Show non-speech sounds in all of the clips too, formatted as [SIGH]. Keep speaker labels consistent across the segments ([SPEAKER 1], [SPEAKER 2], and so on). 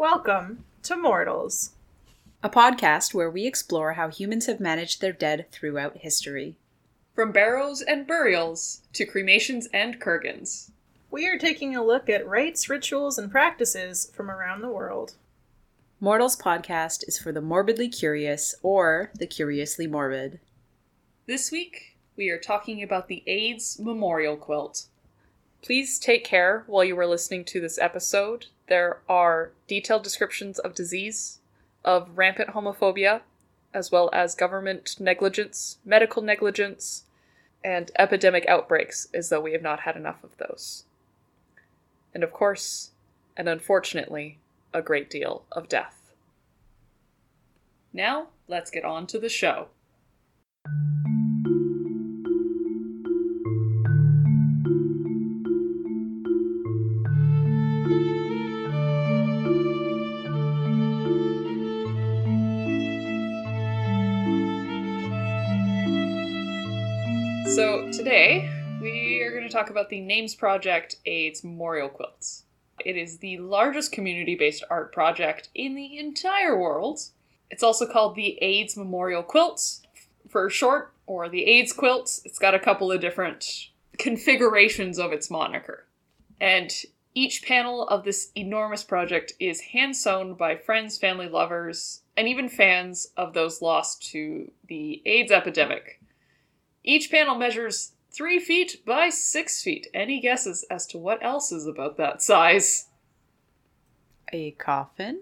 [SPEAKER 1] Welcome to Mortals.
[SPEAKER 2] a podcast where we explore how humans have managed their dead throughout history.
[SPEAKER 3] From barrows and burials to cremations and kurgans.
[SPEAKER 1] We are taking a look at rites, rituals, and practices from around the world.
[SPEAKER 2] Mortals podcast is for the morbidly curious or the curiously morbid.
[SPEAKER 3] This week, we are talking about the AIDS memorial quilt. Please take care while you are listening to this episode. There are detailed descriptions of disease, of rampant homophobia, as well as government negligence, medical negligence, and epidemic outbreaks, as though we have not had enough of those. And of course, and unfortunately, a great deal of death. Now, let's get on to the show. Today we are going to talk about the Names Project AIDS Memorial Quilts. It is the largest community based art project in the entire world. It's also called the AIDS Memorial Quilts for short, or the AIDS Quilts. It's got a couple of different configurations of its moniker. And each panel of this enormous project is hand sewn by friends, family, lovers, and even fans of those lost to the AIDS epidemic. Each panel measures three feet by six feet. Any guesses as to what else is about that size?
[SPEAKER 2] A coffin?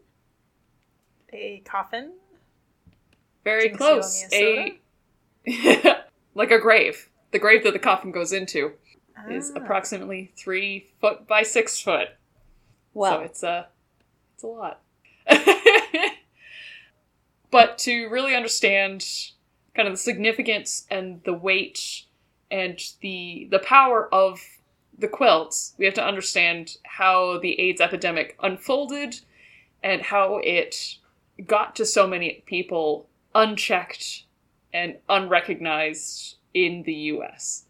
[SPEAKER 1] A coffin?
[SPEAKER 3] Very
[SPEAKER 1] Didn't see on
[SPEAKER 3] close. A [LAUGHS] like a grave. The grave that the coffin goes into is
[SPEAKER 1] Ah.
[SPEAKER 3] approximately three foot by six foot. so it's a it's a lot. [LAUGHS] but to really understand kind of the significance and the weight and the the power of the quilts, we have to understand how the AIDS epidemic unfolded and how it got to so many people unchecked and unrecognized in the US.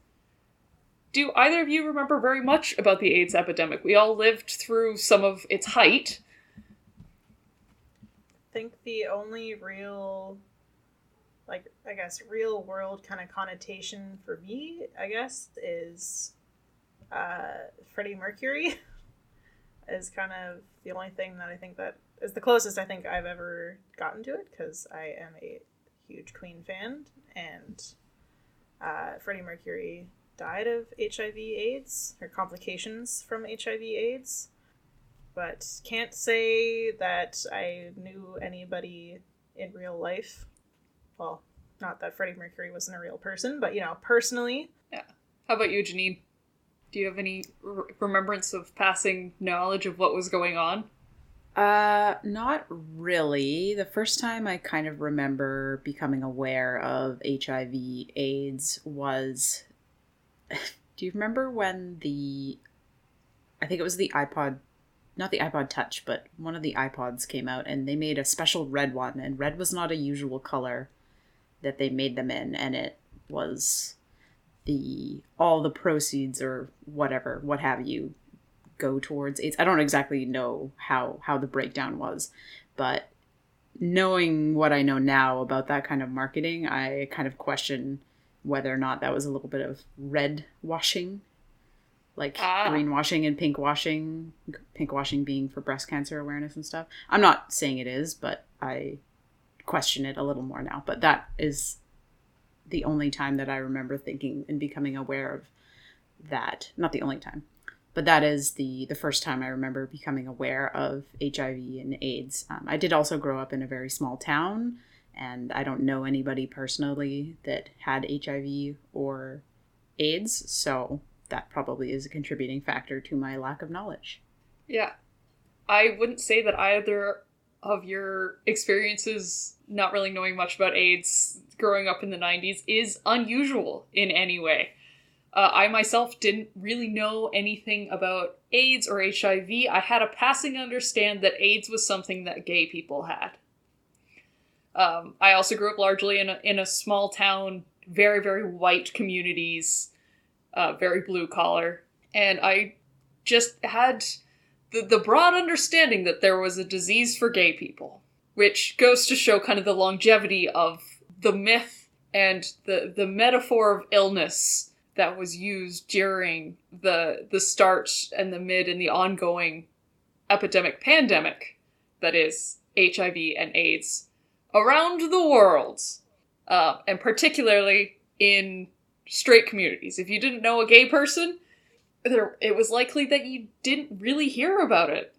[SPEAKER 3] Do either of you remember very much about the AIDS epidemic? We all lived through some of its height.
[SPEAKER 1] I think the only real, like, I guess, real world kind of connotation for me, I guess, is uh, Freddie Mercury. [LAUGHS] is kind of the only thing that I think that is the closest I think I've ever gotten to it because I am a huge Queen fan and uh, Freddie Mercury died of HIV/AIDS or complications from HIV/AIDS but can't say that I knew anybody in real life. Well, not that Freddie Mercury wasn't a real person, but you know, personally, Yeah.
[SPEAKER 3] How about you, Janine? Do you have any r- remembrance of passing knowledge of what was going on?
[SPEAKER 2] Uh, not really. The first time I kind of remember becoming aware of HIV AIDS was [LAUGHS] Do you remember when the I think it was the iPod not the iPod Touch, but one of the iPods came out and they made a special red one and red was not a usual color that they made them in and it was the all the proceeds or whatever, what have you, go towards AIDS. I don't exactly know how how the breakdown was, but knowing what I know now about that kind of marketing, I kind of question whether or not that was a little bit of red washing, like
[SPEAKER 3] Ah.
[SPEAKER 2] green washing and pink washing. Pink washing being for breast cancer awareness and stuff. I'm not saying it is, but I question it a little more now. But that is the only time that I remember thinking and becoming aware of that. Not the only time but that is the the first time I remember becoming aware of HIV and AIDS. Um, I did also grow up in a very small town, and I don't know anybody personally that had HIV or AIDS, so that probably is a contributing factor to my lack of knowledge.
[SPEAKER 3] Yeah. I wouldn't say that either of your experiences not really knowing much about AIDS growing up in the 90s is unusual in any way. Uh, I myself didn't really know anything about AIDS or HIV. I had a passing understand that AIDS was something that gay people had. Um, I also grew up largely in a, in a small town, very, very white communities, uh, very blue collar. And I just had the, the broad understanding that there was a disease for gay people, which goes to show kind of the longevity of the myth and the the metaphor of illness that was used during the the start and the mid and the ongoing epidemic pandemic that is HIV and AIDS around the world, uh, and particularly in straight communities. If you didn't know a gay person, there it was likely that you didn't really hear about it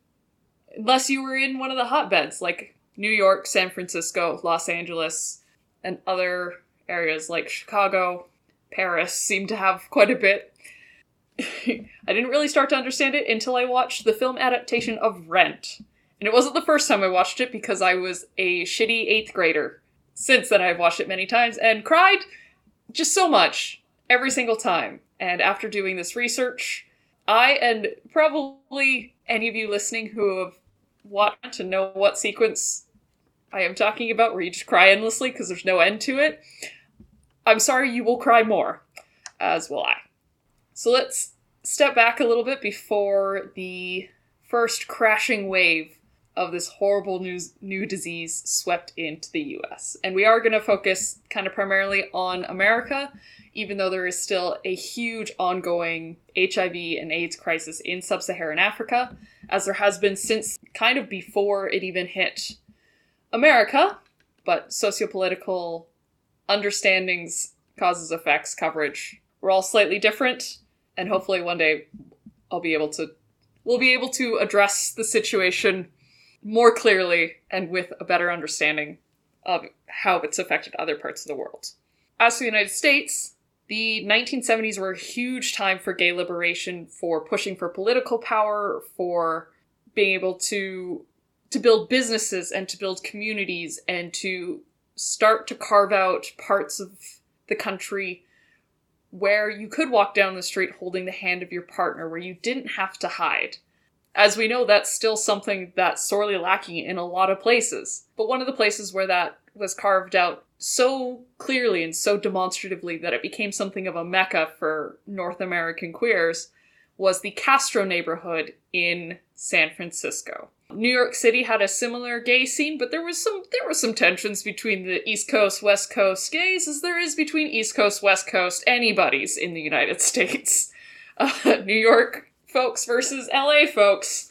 [SPEAKER 3] unless you were in one of the hotbeds like New York, San Francisco, Los Angeles, and other areas like Chicago, Paris seem to have quite a bit. [LAUGHS] I didn't really start to understand it until I watched the film adaptation of Rent. And it wasn't the first time I watched it because I was a shitty eighth grader. Since then, I've watched it many times and cried just so much every single time. And after doing this research, I and probably any of you listening who have watched to know what sequence I am talking about where you just cry endlessly because there's no end to it. I'm sorry you will cry more, as will I. So let's step back a little bit before the first crashing wave of this horrible new, new disease swept into the US. And we are going to focus kind of primarily on America, even though there is still a huge ongoing HIV and AIDS crisis in sub Saharan Africa, as there has been since kind of before it even hit America. But sociopolitical understandings, causes, effects, coverage were all slightly different. And hopefully one day I'll be able to, we'll be able to address the situation more clearly and with a better understanding of how it's affected other parts of the world. As for the United States, the 1970s were a huge time for gay liberation, for pushing for political power, for being able to to build businesses and to build communities and to start to carve out parts of the country where you could walk down the street holding the hand of your partner, where you didn't have to hide. As we know, that's still something that's sorely lacking in a lot of places. But one of the places where that was carved out so clearly and so demonstratively that it became something of a mecca for North American queers was the Castro neighborhood in San Francisco. New York City had a similar gay scene, but there was some there were some tensions between the East Coast, West Coast gays, as there is between East Coast, West Coast anybody's in the United [LAUGHS] States. Uh, New York folks versus LA folks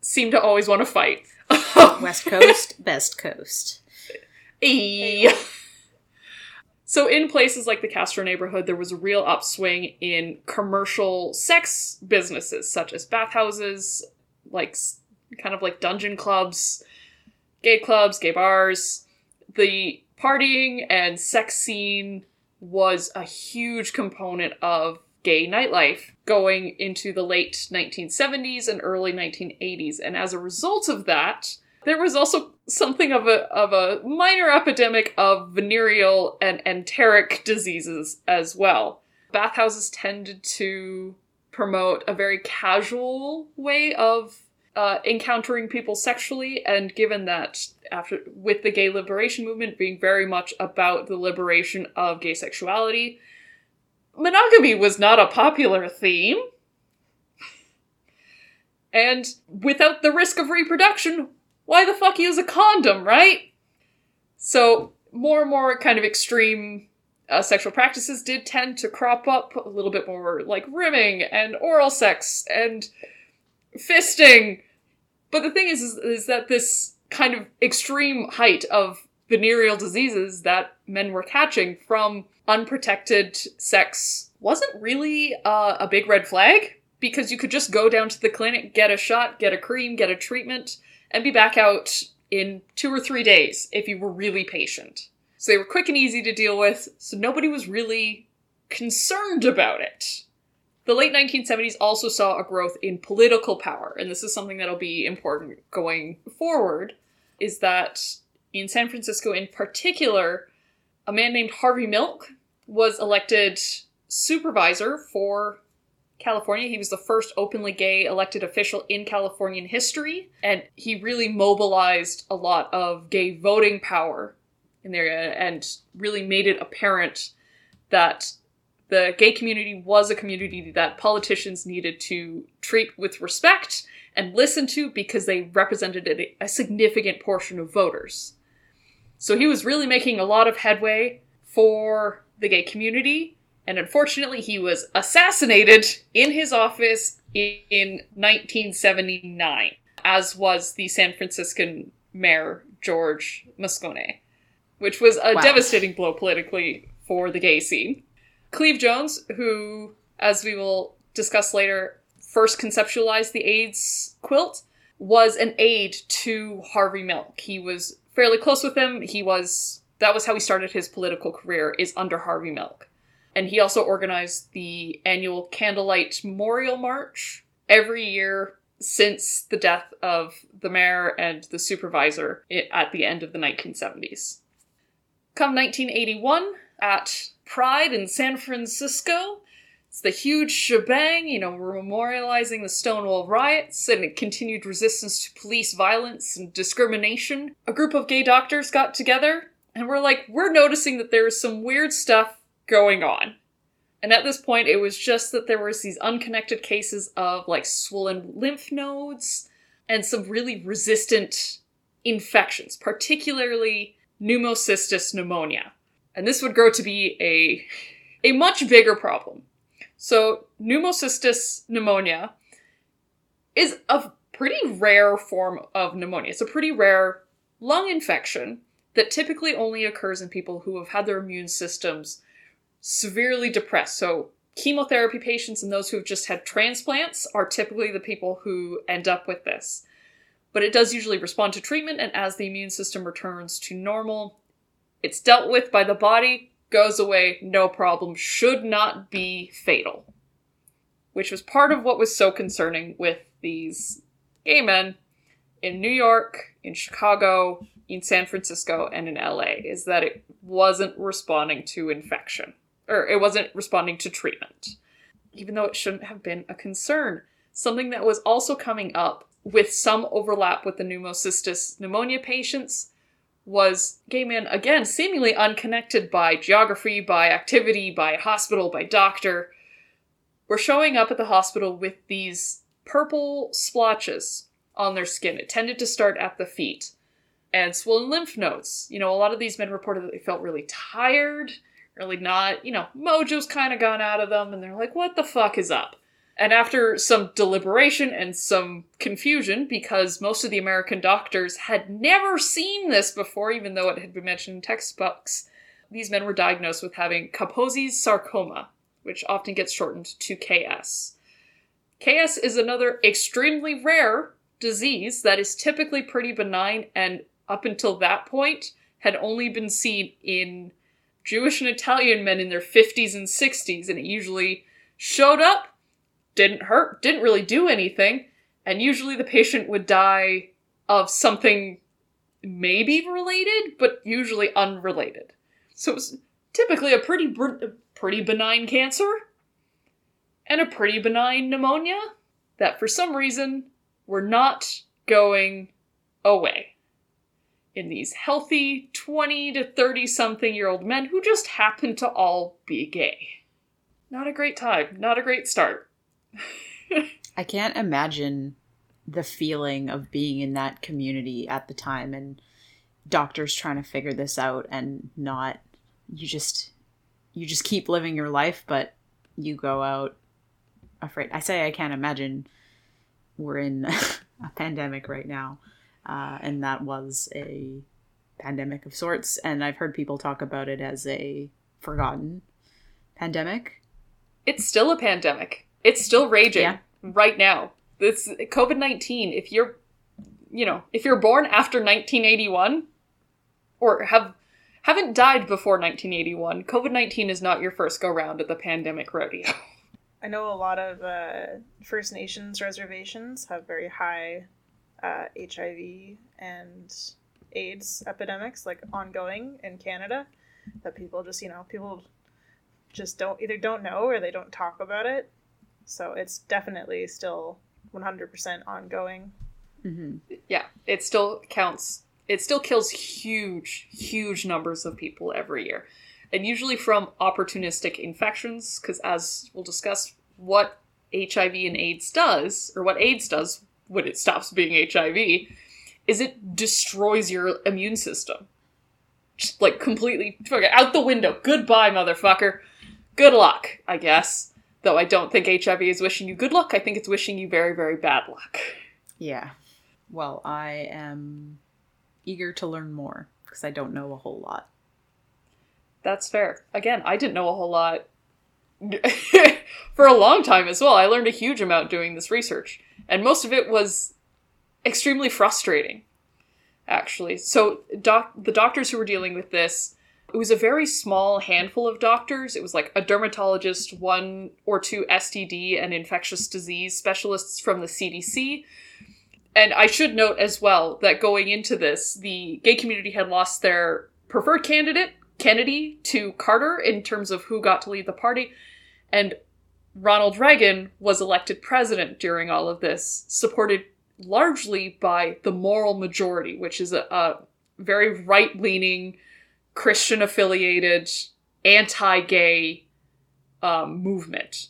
[SPEAKER 3] seem to always want to fight. [LAUGHS]
[SPEAKER 2] West Coast, best coast.
[SPEAKER 3] E. So, in places like the Castro neighborhood, there was a real upswing in commercial sex businesses, such as bathhouses, like kind of like dungeon clubs, gay clubs, gay bars. The partying and sex scene was a huge component of gay nightlife going into the late 1970s and early 1980s. And as a result of that, there was also something of a of a minor epidemic of venereal and enteric diseases as well. Bathhouses tended to promote a very casual way of uh, encountering people sexually, and given that after with the gay liberation movement being very much about the liberation of gay sexuality, monogamy was not a popular theme. And without the risk of reproduction, why the fuck use a condom, right? So, more and more kind of extreme uh, sexual practices did tend to crop up a little bit more, like rimming and oral sex and fisting. But the thing is, is, is that this kind of extreme height of venereal diseases that men were catching from unprotected sex wasn't really uh, a big red flag because you could just go down to the clinic, get a shot, get a cream, get a treatment, and be back out in two or three days if you were really patient. So they were quick and easy to deal with, so nobody was really concerned about it. The late 1970s also saw a growth in political power, and this is something that'll be important going forward, is that in San Francisco in particular, a man named Harvey Milk was elected supervisor for California. He was the first openly gay elected official in Californian history, and he really mobilized a lot of gay voting power in the area and really made it apparent that The gay community was a community that politicians needed to treat with respect and listen to because they represented a, significant portion of voters. So he was really making a lot of headway for the gay community, and unfortunately, he was assassinated in his office in 1979, as was the San Franciscan mayor, George Moscone, which was a
[SPEAKER 2] Wow.
[SPEAKER 3] devastating blow politically for the gay scene. Cleve Jones, who, as we will discuss later, first conceptualized the AIDS quilt, was an aide to Harvey Milk. He was fairly close with him. He was that was how he started his political career is under Harvey Milk. And he also organized the annual Candlelight Memorial March every year since the death of the mayor and the supervisor at the end of the 1970s. Come 1981, at Pride in San Francisco, it's the huge shebang, you know, we're memorializing the Stonewall riots and continued resistance to police violence and discrimination. A group of gay doctors got together and we're like, we're noticing that there is some weird stuff going on. And at this point, it was just that there was these unconnected cases of like swollen lymph nodes and some really resistant infections, particularly pneumocystis pneumonia. And this would grow to be a a much bigger problem. So, pneumocystis pneumonia is a pretty rare form of pneumonia. It's a pretty rare lung infection that typically only occurs in people who have had their immune systems severely depressed. So, chemotherapy patients and those who have just had transplants are typically the people who end up with this. But it does usually respond to treatment, and as the immune system returns to normal, it's dealt with by the body, goes away, no problem, should not be fatal. Which was part of what was so concerning with these gay men in New York, in Chicago, in San Francisco, and in LA, is that it wasn't responding to infection. Or it wasn't responding to treatment. Even though it shouldn't have been a concern. Something that was also coming up with some overlap with the pneumocystis pneumonia patients was gay men, again, seemingly unconnected by geography, by activity, by hospital, by doctor, were showing up at the hospital with these purple splotches on their skin. It tended to start at the feet. And swollen lymph nodes. You know, a lot of these men reported that they felt really tired, really not, you know, mojo's kind of gone out of them, and they're like, what the fuck is up? And after some deliberation and some confusion, because most of the American doctors had never seen this before, even though it had been mentioned in textbooks, these men were diagnosed with having Kaposi's sarcoma, which often gets shortened to KS. KS is another extremely rare disease that is typically pretty benign and up until that point had only been seen in Jewish and Italian men in their 50s and 60s, and it usually showed up, didn't hurt, didn't really do anything, and usually the patient would die of something maybe related, but usually unrelated. So it was typically a pretty br- pretty benign cancer and a pretty benign pneumonia that for some reason were not going away in these healthy 20 to 30 something year old men who just happen to all be gay. Not a great time, not a great start. [LAUGHS]
[SPEAKER 2] I can't imagine the feeling of being in that community at the time and doctors trying to figure this out and not you just you just keep living your life but you go out afraid. I say I can't imagine we're in [LAUGHS] a pandemic right now. Uh, and that was a pandemic of sorts and I've heard people talk about it as a forgotten pandemic.
[SPEAKER 3] It's still a pandemic. It's still raging
[SPEAKER 2] Yeah.
[SPEAKER 3] right now. It's COVID 19. If you're, you know, if you're born after 1981 or have haven't died before 1981, COVID 19 is not your first go round at the pandemic rodeo. [LAUGHS]
[SPEAKER 1] I know a lot of uh, First Nations reservations have very high uh, HIV and AIDS epidemics, like ongoing in Canada, that people just, you know, people just don't either don't know or they don't talk about it. So it's definitely still 100% ongoing.
[SPEAKER 2] hmm
[SPEAKER 3] yeah, it still counts. It still kills huge, huge numbers of people every year. and usually from opportunistic infections, because as we'll discuss, what HIV and AIDS does, or what AIDS does when it stops being HIV, is it destroys your immune system. Just like completely out the window. Goodbye, motherfucker. Good luck, I guess. Though I don't think HIV is wishing you good luck, I think it's wishing you very, very bad luck.
[SPEAKER 2] Yeah. Well, I am eager to learn more because I don't know a whole lot.
[SPEAKER 3] That's fair. Again, I didn't know a whole lot [LAUGHS] for a long time as well. I learned a huge amount doing this research, and most of it was extremely frustrating, actually. So, doc- the doctors who were dealing with this, it was a very small handful of doctors. It was like a dermatologist, one or two STD and infectious disease specialists from the CDC. And I should note as well that going into this, the gay community had lost their preferred candidate, Kennedy, to Carter in terms of who got to lead the party. And Ronald Reagan was elected president during all of this, supported largely by the moral majority, which is a, a very right leaning, Christian affiliated, anti gay um, movement.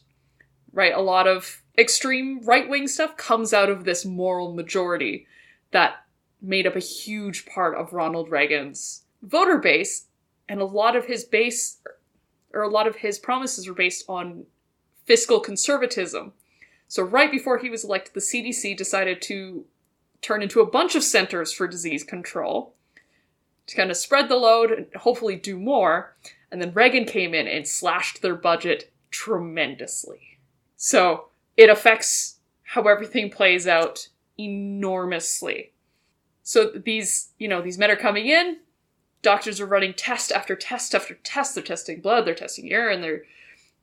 [SPEAKER 3] Right? A lot of extreme right wing stuff comes out of this moral majority that made up a huge part of Ronald Reagan's voter base. And a lot of his base, or a lot of his promises were based on fiscal conservatism so, right before he was elected, the CDC decided to turn into a bunch of centers for disease control to kind of spread the load and hopefully do more. And then Reagan came in and slashed their budget tremendously. So, it affects how everything plays out enormously. So, these, you know, these men are coming in, doctors are running test after test after test. They're testing blood, they're testing urine, they're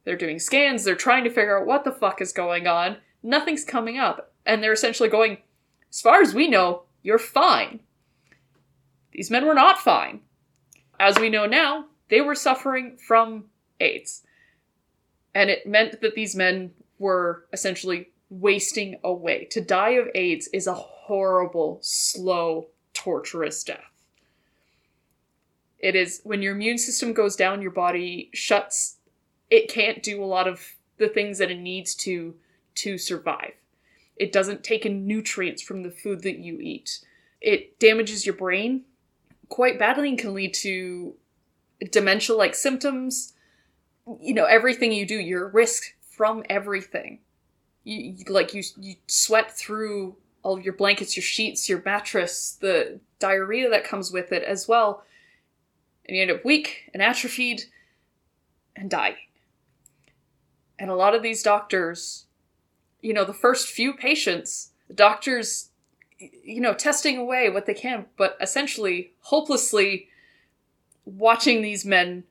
[SPEAKER 3] they're doing scans, they're trying to figure out what the fuck is going on. Nothing's coming up. And they're essentially going, as far as we know, you're fine. These men were not fine. As we know now, they were suffering from AIDS. And it meant that these men were essentially wasting away. To die of AIDS is a horrible, slow, torturous death. It is when your immune system goes down, your body shuts it can't do a lot of the things that it needs to to survive. It doesn't take in nutrients from the food that you eat. It damages your brain quite badly and can lead to dementia like symptoms. You know, everything you do, you're risk from everything. You, you like you you sweat through all your blankets, your sheets, your mattress, the diarrhea that comes with it as well. And you end up weak and atrophied and dying. And a lot of these doctors, you know, the first few patients, the doctors, you know, testing away what they can, but essentially hopelessly watching these men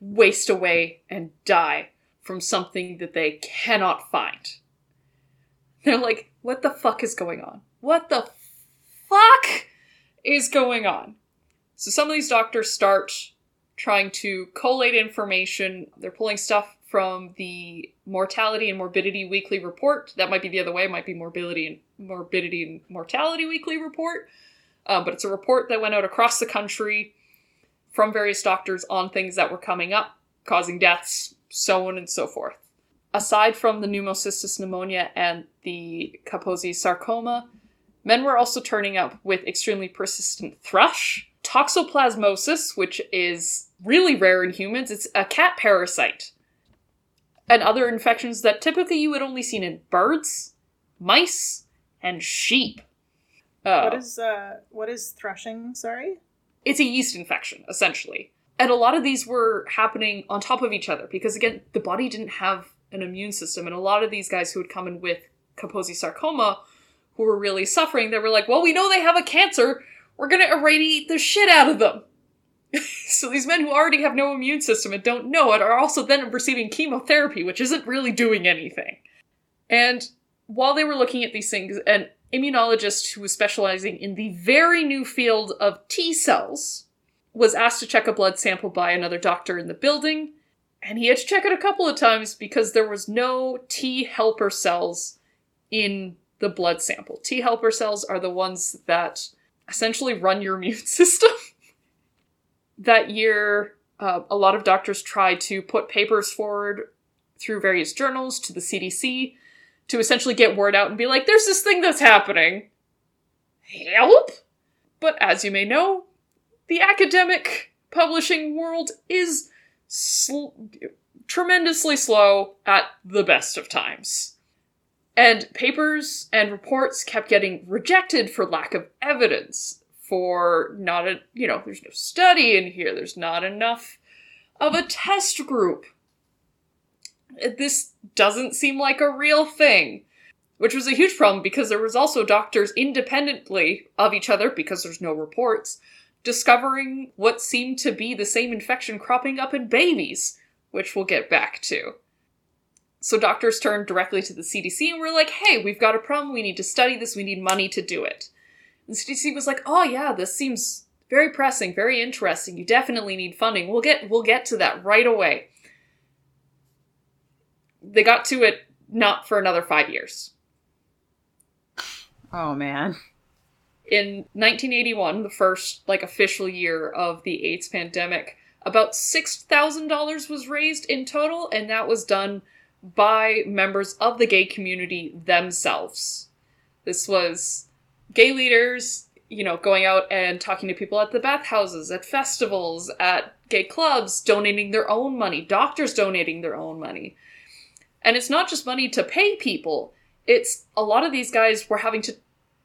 [SPEAKER 3] waste away and die from something that they cannot find. They're like, what the fuck is going on? What the fuck is going on? So some of these doctors start trying to collate information. They're pulling stuff from the mortality and morbidity weekly report. That might be the other way. It might be morbidity and morbidity and mortality weekly report. Um, but it's a report that went out across the country from various doctors on things that were coming up, causing deaths, so on and so forth. Aside from the pneumocystis pneumonia and the Kaposi sarcoma, men were also turning up with extremely persistent thrush, toxoplasmosis, which is really rare in humans. It's a cat parasite and other infections that typically you would only seen in birds, mice, and sheep.
[SPEAKER 1] Uh, what is uh what is thrushing, sorry?
[SPEAKER 3] It's a yeast infection, essentially. And a lot of these were happening on top of each other because again, the body didn't have an immune system and a lot of these guys who had come in with Kaposi sarcoma who were really suffering, they were like, "Well, we know they have a cancer. We're going to irradiate the shit out of them." [LAUGHS] so these men who already have no immune system and don't know it are also then receiving chemotherapy, which isn't really doing anything. And while they were looking at these things, an immunologist who was specializing in the very new field of T cells was asked to check a blood sample by another doctor in the building, and he had to check it a couple of times because there was no T helper cells in the blood sample. T helper cells are the ones that essentially run your [LAUGHS] immune system that year, Uh, a lot of doctors tried to put papers forward through various journals to the CDC to essentially get word out and be like, there's this thing that's happening. Help! But as you may know, the academic publishing world is sl- tremendously slow at the best of times. And papers and reports kept getting rejected for lack of evidence, for not a, you know, there's no study in here, there's not enough of a test group. This doesn't seem like a real thing. Which was a huge problem because there was also doctors independently of each other, because there's no reports, discovering what seemed to be the same infection cropping up in babies, which we'll get back to. So doctors turned directly to the CDC and were like, hey, we've got a problem, we need to study this, we need money to do it. And CDC was like, oh yeah, this seems very pressing, very interesting. You definitely need funding. We'll get we'll get to that right away. They got to it not for another 5 years.
[SPEAKER 2] Oh man.
[SPEAKER 3] In 1981, the first like official year of the AIDS pandemic, about $6,000 was raised in total and that was done by members of the gay community themselves. This was gay leaders, you know, going out and talking to people at the bathhouses, at festivals, at gay clubs, donating their own money, doctors donating their own money. And it's not just money to pay people, it's a lot of these guys were having to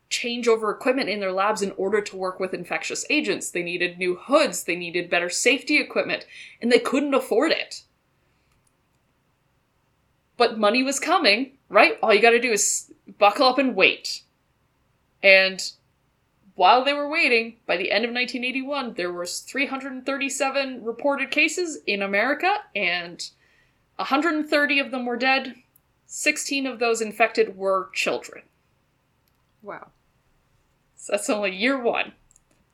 [SPEAKER 3] change over equipment in their labs in order to work with infectious agents. They needed new hoods, they needed better safety equipment, and they couldn't afford it. But money was coming, right? All you gotta do is buckle up and wait. And while they were waiting, by the end of 1981, there was 337 reported cases in America, and 130 of them were dead. 16 of those infected were children.
[SPEAKER 2] Wow.
[SPEAKER 3] So that's only year one.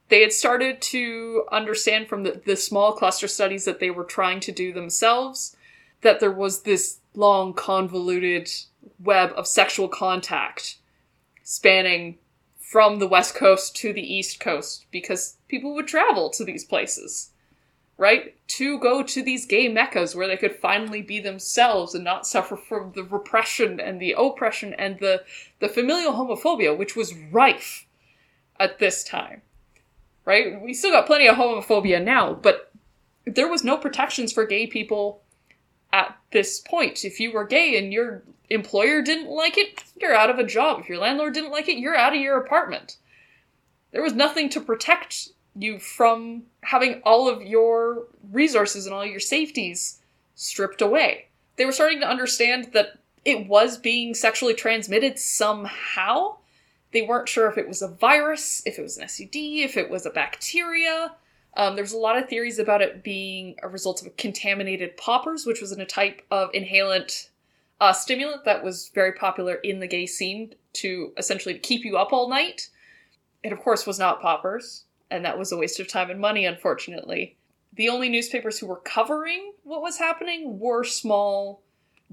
[SPEAKER 3] They had started to understand from the, the small cluster studies that they were trying to do themselves that there was this long, convoluted web of sexual contact spanning from the west coast to the east coast because people would travel to these places, right? To go to these gay meccas where they could finally be themselves and not suffer from the repression and the oppression and the, the familial homophobia, which was rife at this time, right? We still got plenty of homophobia now, but there was no protections for gay people at this point. If you were gay and your employer didn't like it, you're out of a job. If your landlord didn't like it, you're out of your apartment. There was nothing to protect you from having all of your resources and all your safeties stripped away. They were starting to understand that it was being sexually transmitted somehow. They weren't sure if it was a virus, if it was an STD, if it was a bacteria. Um, there's a lot of theories about it being a result of contaminated poppers, which was in a type of inhalant uh, stimulant that was very popular in the gay scene to essentially keep you up all night. It, of course, was not poppers, and that was a waste of time and money, unfortunately. The only newspapers who were covering what was happening were small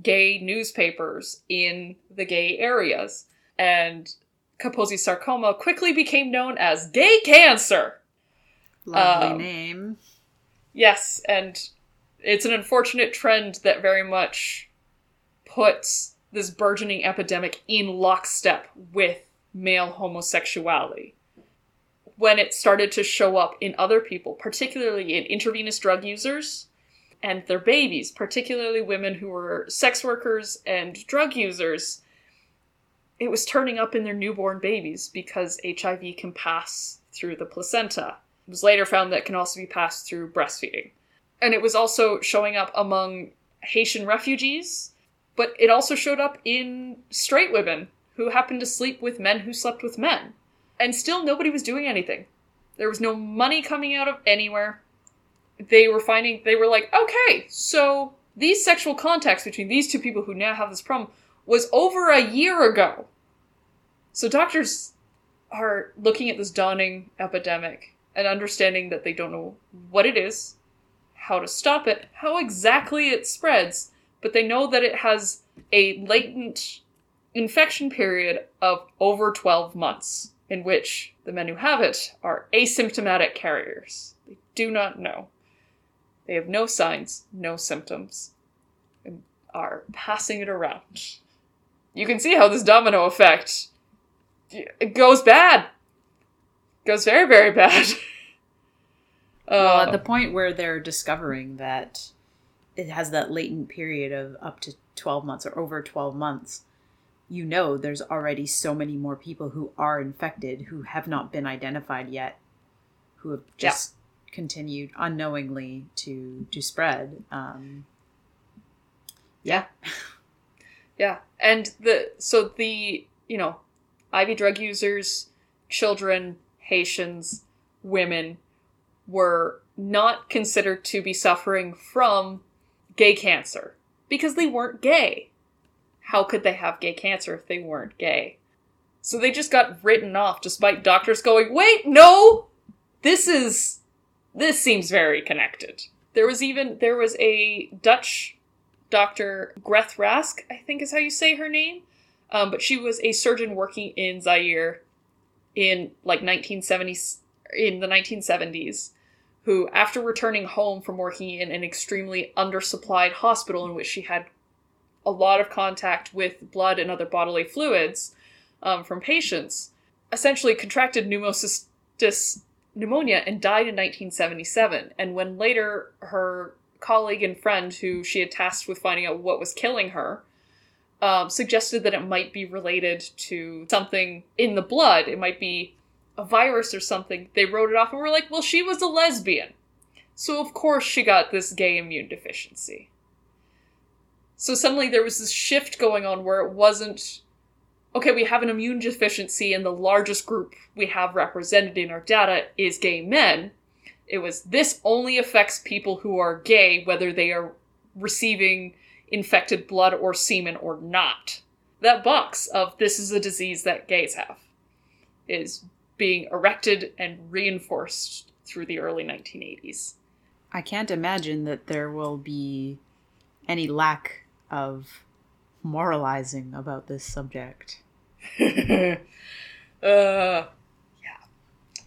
[SPEAKER 3] gay newspapers in the gay areas. And Kaposi sarcoma quickly became known as gay cancer.
[SPEAKER 2] Lovely
[SPEAKER 3] Um,
[SPEAKER 2] name.
[SPEAKER 3] Yes, and it's an unfortunate trend that very much puts this burgeoning epidemic in lockstep with male homosexuality. When it started to show up in other people, particularly in intravenous drug users and their babies, particularly women who were sex workers and drug users, it was turning up in their newborn babies because HIV can pass through the placenta. Was later found that can also be passed through breastfeeding. And it was also showing up among Haitian refugees, but it also showed up in straight women who happened to sleep with men who slept with men. And still nobody was doing anything. There was no money coming out of anywhere. They were finding, they were like, okay, so these sexual contacts between these two people who now have this problem was over a year ago. So doctors are looking at this dawning epidemic and understanding that they don't know what it is, how to stop it, how exactly it spreads, but they know that it has a latent infection period of over 12 months, in which the men who have it are asymptomatic carriers. They do not know. They have no signs, no symptoms, and are passing it around. You can see how this domino effect goes bad. Goes very, very bad. [LAUGHS]
[SPEAKER 2] Well,
[SPEAKER 3] Uh,
[SPEAKER 2] at the point where they're discovering that it has that latent period of up to 12 months or over 12 months, you know there's already so many more people who are infected who have not been identified yet, who have
[SPEAKER 3] Yeah.
[SPEAKER 2] just continued unknowingly to to spread. Um, yeah, [LAUGHS]
[SPEAKER 3] Yeah, and the so the you know, IV drug users, children, Haitians, women were not considered to be suffering from gay cancer because they weren't gay. How could they have gay cancer if they weren't gay? So they just got written off despite doctors going, "Wait, no. This is this seems very connected." There was even there was a Dutch Dr. Grethe Rask, I think is how you say her name. Um, but she was a surgeon working in Zaire in like 1970s, in the 1970s, who, after returning home from working in an extremely undersupplied hospital in which she had a lot of contact with blood and other bodily fluids um, from patients, essentially contracted pneumocystis pneumonia and died in 1977. And when later her colleague and friend who she had tasked with finding out what was killing her um, suggested that it might be related to something in the blood. It might be a virus or something. They wrote it off and were like, well, she was a lesbian. So, of course, she got this gay immune deficiency. So, suddenly there was this shift going on where it wasn't, okay, we have an immune deficiency, and the largest group we have represented in our data is gay men. It was this only affects people who are gay, whether they are receiving infected blood or semen or not. That box of this is a disease that gays have is being erected and reinforced through the early 1980s.
[SPEAKER 2] I can't imagine that there will be any lack of moralizing about this subject. [LAUGHS]
[SPEAKER 3] uh, yeah.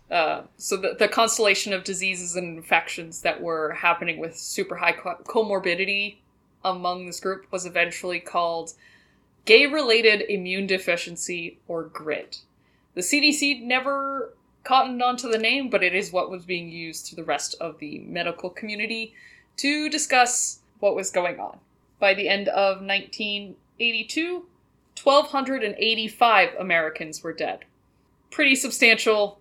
[SPEAKER 3] Uh, so the, the constellation of diseases and infections that were happening with super high co- comorbidity among this group was eventually called gay related immune deficiency or GRID. The CDC never cottoned onto the name, but it is what was being used to the rest of the medical community to discuss what was going on. By the end of 1982, 1,285 Americans were dead. Pretty substantial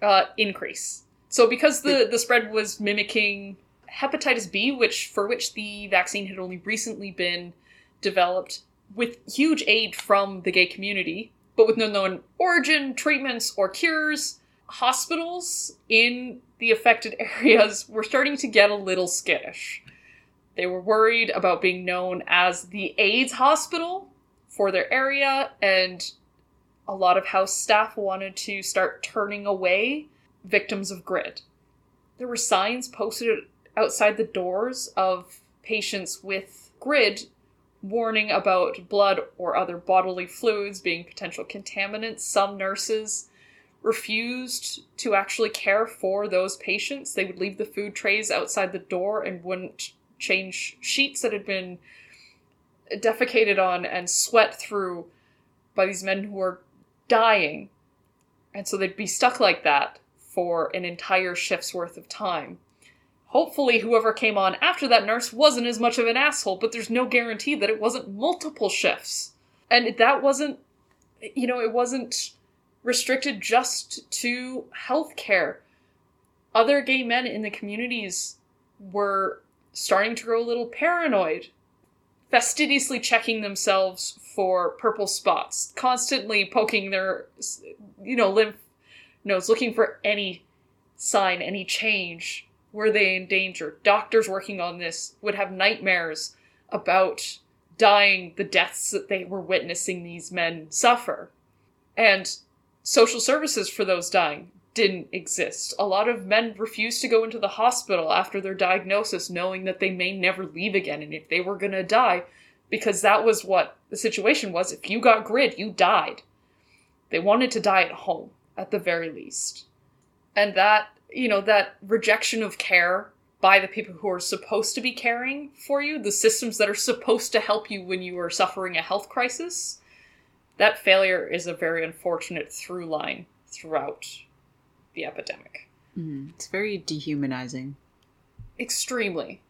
[SPEAKER 3] uh, increase. So, because the, the spread was mimicking hepatitis B, which for which the vaccine had only recently been developed, with huge aid from the gay community, but with no known origin, treatments, or cures, hospitals in the affected [LAUGHS] areas were starting to get a little skittish. They were worried about being known as the AIDS hospital for their area, and a lot of house staff wanted to start turning away victims of GRID. There were signs posted outside the doors of patients with GRID warning about blood or other bodily fluids being potential contaminants. Some nurses refused to actually care for those patients. They would leave the food trays outside the door and wouldn't change sheets that had been defecated on and sweat through by these men who were dying. And so they'd be stuck like that for an entire shift's worth of time. Hopefully, whoever came on after that nurse wasn't as much of an asshole, but there's no guarantee that it wasn't multiple shifts. And that wasn't, you know, it wasn't restricted just to healthcare. Other gay men in the communities were starting to grow a little paranoid, fastidiously checking themselves for purple spots, constantly poking their, you know, lymph nodes, looking for any sign, any change. Were they in danger? Doctors working on this would have nightmares about dying the deaths that they were witnessing these men suffer. And social services for those dying didn't exist. A lot of men refused to go into the hospital after their diagnosis, knowing that they may never leave again, and if they were gonna die, because that was what the situation was. If you got grid, you died. They wanted to die at home, at the very least. And that, you know, that rejection of care by the people who are supposed to be caring for you, the systems that are supposed to help you when you are suffering a health crisis, that failure is a very unfortunate through line throughout the epidemic.
[SPEAKER 2] Mm, it's very dehumanizing.
[SPEAKER 3] Extremely.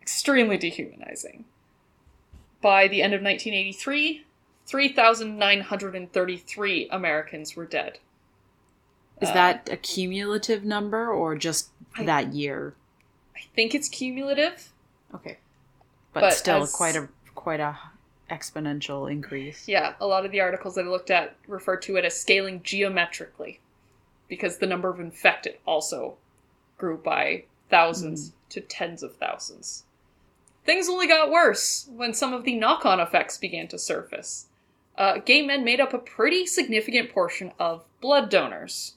[SPEAKER 3] Extremely dehumanizing. By the end of 1983, 3,933 Americans were dead.
[SPEAKER 2] Is
[SPEAKER 3] Uh,
[SPEAKER 2] that a cumulative number or just
[SPEAKER 3] I-
[SPEAKER 2] that year?
[SPEAKER 3] I think it's cumulative.
[SPEAKER 2] Okay, but,
[SPEAKER 3] But
[SPEAKER 2] still
[SPEAKER 3] as-
[SPEAKER 2] quite a quite a exponential increase.
[SPEAKER 3] Yeah, a lot of the articles that I looked at refer to it as scaling geometrically because the number of infected also grew by thousands to tens of thousands. Things only got worse when some of the knock on effects began to surface. Uh, gay men made up a pretty significant portion of blood donors.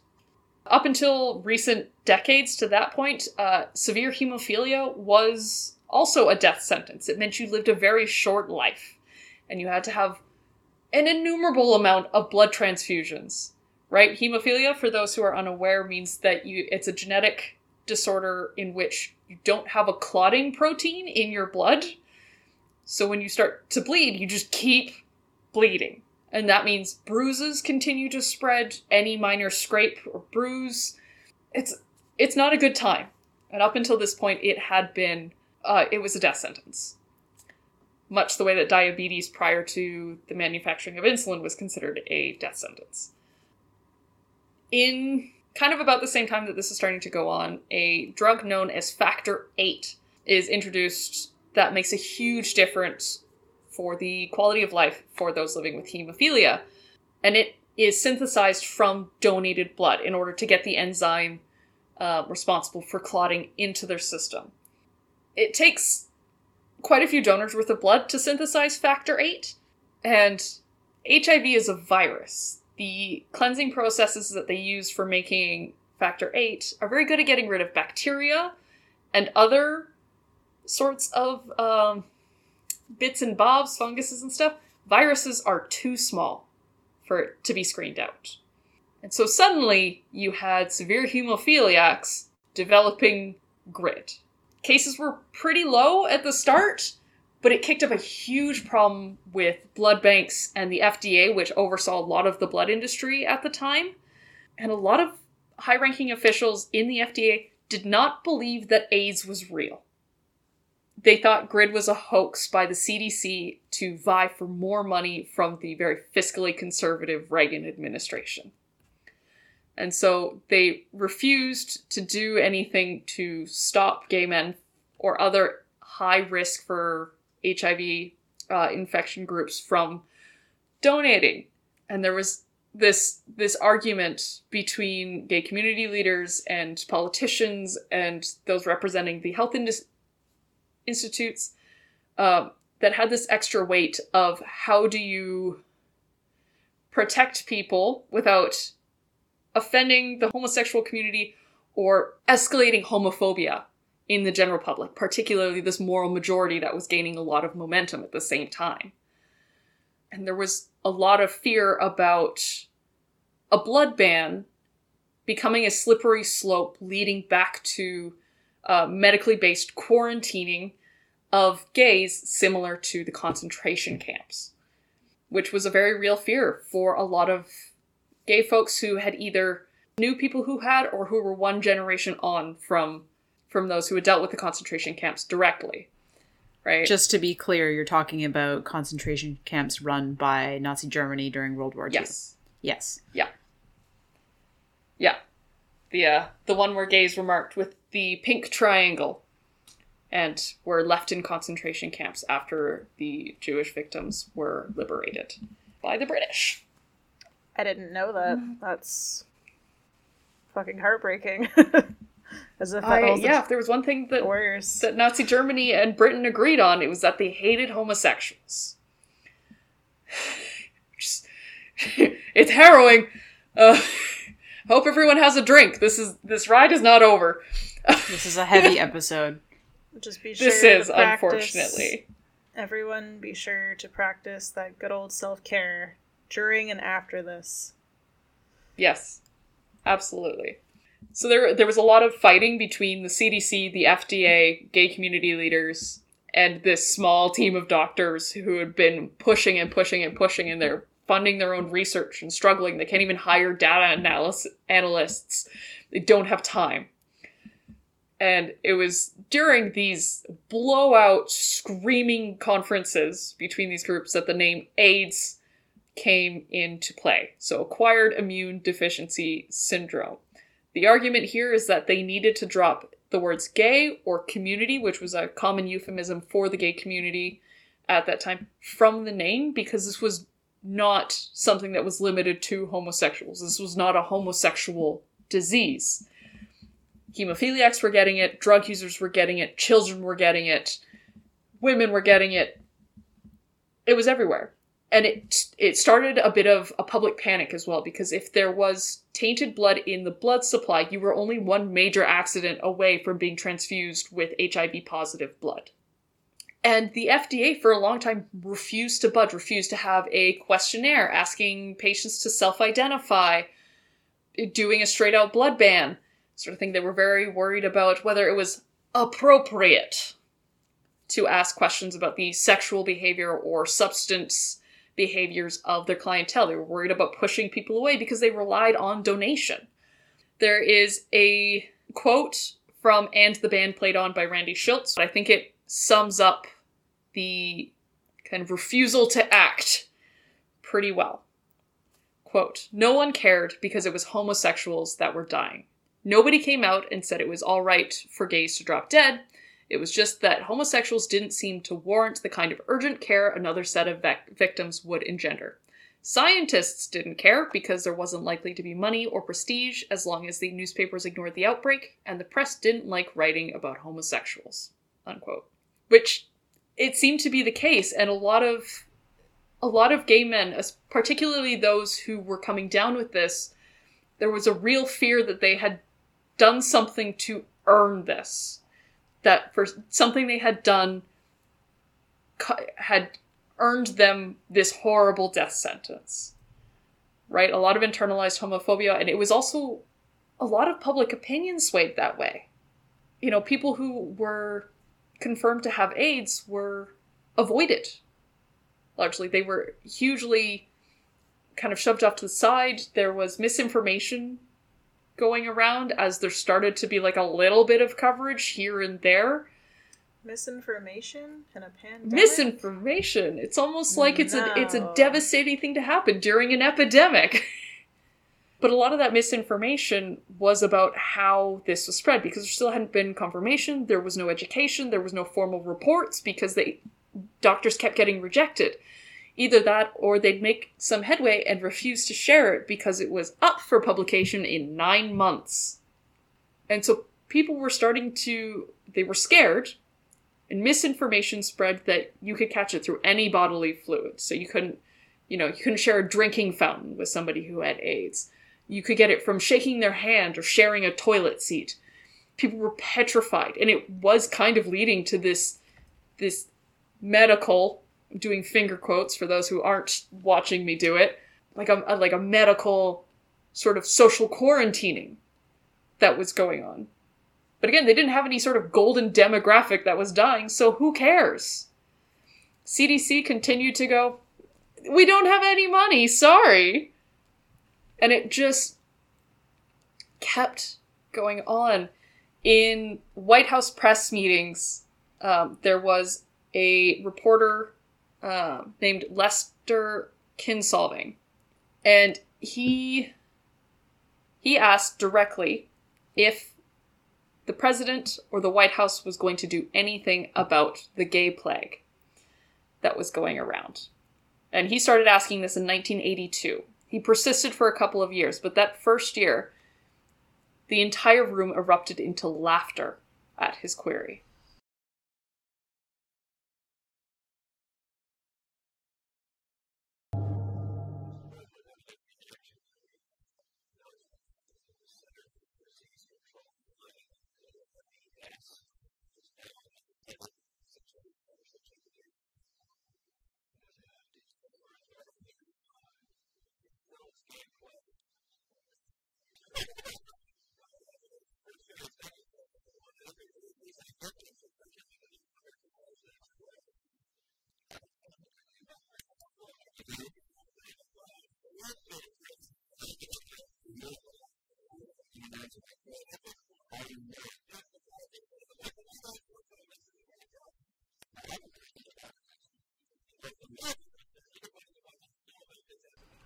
[SPEAKER 3] Up until recent decades to that point, uh, severe hemophilia was also a death sentence. It meant you lived a very short life and you had to have an innumerable amount of blood transfusions right? Hemophilia for those who are unaware means that you it's a genetic disorder in which you don't have a clotting protein in your blood. So when you start to bleed you just keep bleeding and that means bruises continue to spread any minor scrape or bruise. It's it's not a good time. And up until this point it had been uh, it was a death sentence. Much the way that diabetes prior to the manufacturing of insulin was considered a death sentence. In kind of about the same time that this is starting to go on, a drug known as Factor 8 is introduced that makes a huge difference for the quality of life for those living with hemophilia. And it is synthesized from donated blood in order to get the enzyme uh, responsible for clotting into their system. It takes quite a few donors worth of blood to synthesize factor 8 and HIV is a virus the cleansing processes that they use for making factor 8 are very good at getting rid of bacteria and other sorts of um, bits and bobs funguses and stuff viruses are too small for it to be screened out and so suddenly you had severe hemophiliacs developing GRID cases were pretty low at the start, but it kicked up a huge problem with blood banks and the FDA, which oversaw a lot of the blood industry at the time. And a lot of high ranking officials in the FDA did not believe that AIDS was real. They thought GRID was a hoax by the CDC to vie for more money from the very fiscally conservative Reagan administration. And so they refused to do anything to stop gay men or other high risk for HIV uh, infection groups from donating. And there was this this argument between gay community leaders and politicians and those representing the health indus- institutes uh, that had this extra weight of how do you protect people without offending the homosexual community or escalating homophobia in the general public, particularly this moral majority that was gaining a lot of momentum at the same time. And there was a lot of fear about a blood ban becoming a slippery slope leading back to uh, medically based quarantining of gays similar to the concentration camps, which was a very real fear for a lot of gay folks who had either knew people who had or who were one generation on from from those who had dealt with the concentration camps directly right
[SPEAKER 2] Just to be clear, you're talking about concentration camps run by Nazi Germany during World War II.
[SPEAKER 3] yes
[SPEAKER 2] Yes.
[SPEAKER 3] Yeah. Yeah the uh, the one where gays were marked with the pink triangle and were left in concentration camps after the Jewish victims were liberated by the British.
[SPEAKER 1] I didn't know that. That's fucking heartbreaking. [LAUGHS] As if
[SPEAKER 3] I,
[SPEAKER 1] all the
[SPEAKER 3] yeah, if there was one thing that
[SPEAKER 1] warriors.
[SPEAKER 3] that Nazi Germany and Britain agreed on, it was that they hated homosexuals. [SIGHS] Just- [LAUGHS] it's harrowing. Uh, [LAUGHS] hope everyone has a drink. This is this ride is not over.
[SPEAKER 2] This is a heavy [LAUGHS] episode.
[SPEAKER 1] Just be sure
[SPEAKER 3] This
[SPEAKER 1] to
[SPEAKER 3] is
[SPEAKER 1] practice-
[SPEAKER 3] unfortunately.
[SPEAKER 1] Everyone be sure to practice that good old self care during and after this.
[SPEAKER 3] Yes, absolutely. So there, there was a lot of fighting between the CDC, the FDA, gay community leaders, and this small team of doctors who had been pushing and pushing and pushing, and they're funding their own research and struggling. They can't even hire data analysis analysts. They don't have time. And it was during these blowout, screaming conferences between these groups that the name AIDS came into play. So, acquired immune deficiency syndrome. The argument here is that they needed to drop the words gay or community, which was a common euphemism for the gay community at that time, from the name because this was not something that was limited to homosexuals. This was not a homosexual disease. Hemophiliacs were getting it, drug users were getting it, children were getting it, women were getting it. It was everywhere and it it started a bit of a public panic as well because if there was tainted blood in the blood supply, you were only one major accident away from being transfused with HIV positive blood. And the FDA for a long time refused to budge, refused to have a questionnaire asking patients to self-identify, doing a straight out blood ban, sort of thing. They were very worried about whether it was appropriate to ask questions about the sexual behavior or substance behaviors of their clientele. They were worried about pushing people away because they relied on donation. There is a quote from And the Band Played On by Randy but I think it sums up the kind of refusal to act pretty well. Quote, no one cared because it was homosexuals that were dying. Nobody came out and said it was all right for gays to drop dead. It was just that homosexuals didn't seem to warrant the kind of urgent care another set of victims would engender. Scientists didn't care because there wasn't likely to be money or prestige as long as the newspapers ignored the outbreak, and the press didn't like writing about homosexuals. Unquote. Which it seemed to be the case, and a lot of a lot of gay men, particularly those who were coming down with this, there was a real fear that they had done something to earn this that for something they had done had earned them this horrible death sentence. Right? A lot of internalized homophobia, and it was also a lot of public opinion swayed that way. You know, people who were confirmed to have AIDS were avoided. Largely, they were hugely kind of shoved off to the side. There was misinformation going around as there started to be like a little bit of coverage here and there.
[SPEAKER 1] Misinformation in a pandemic.
[SPEAKER 3] Misinformation. It's almost like it's no. a it's a devastating thing to happen during an epidemic. [LAUGHS] but a lot of that misinformation was about how this was spread because there still hadn't been confirmation, there was no education, there was no formal reports because they doctors kept getting rejected. Either that or they'd make some headway and refuse to share it because it was up for publication in nine months. And so people were starting to, they were scared, and misinformation spread that you could catch it through any bodily fluid. So you couldn't, you know, you couldn't share a drinking fountain with somebody who had AIDS. You could get it from shaking their hand or sharing a toilet seat. People were petrified, and it was kind of leading to this, this medical doing finger quotes for those who aren't watching me do it, like a, a like a medical sort of social quarantining that was going on. But again, they didn't have any sort of golden demographic that was dying, so who cares? CDC continued to go, we don't have any money, sorry. And it just kept going on. In White House press meetings, um, there was a reporter uh, named Lester Kinsolving, and he he asked directly if the president or the White House was going to do anything about the gay plague that was going around. And he started asking this in 1982. He persisted for a couple of years, but that first year, the entire room erupted into laughter at his query.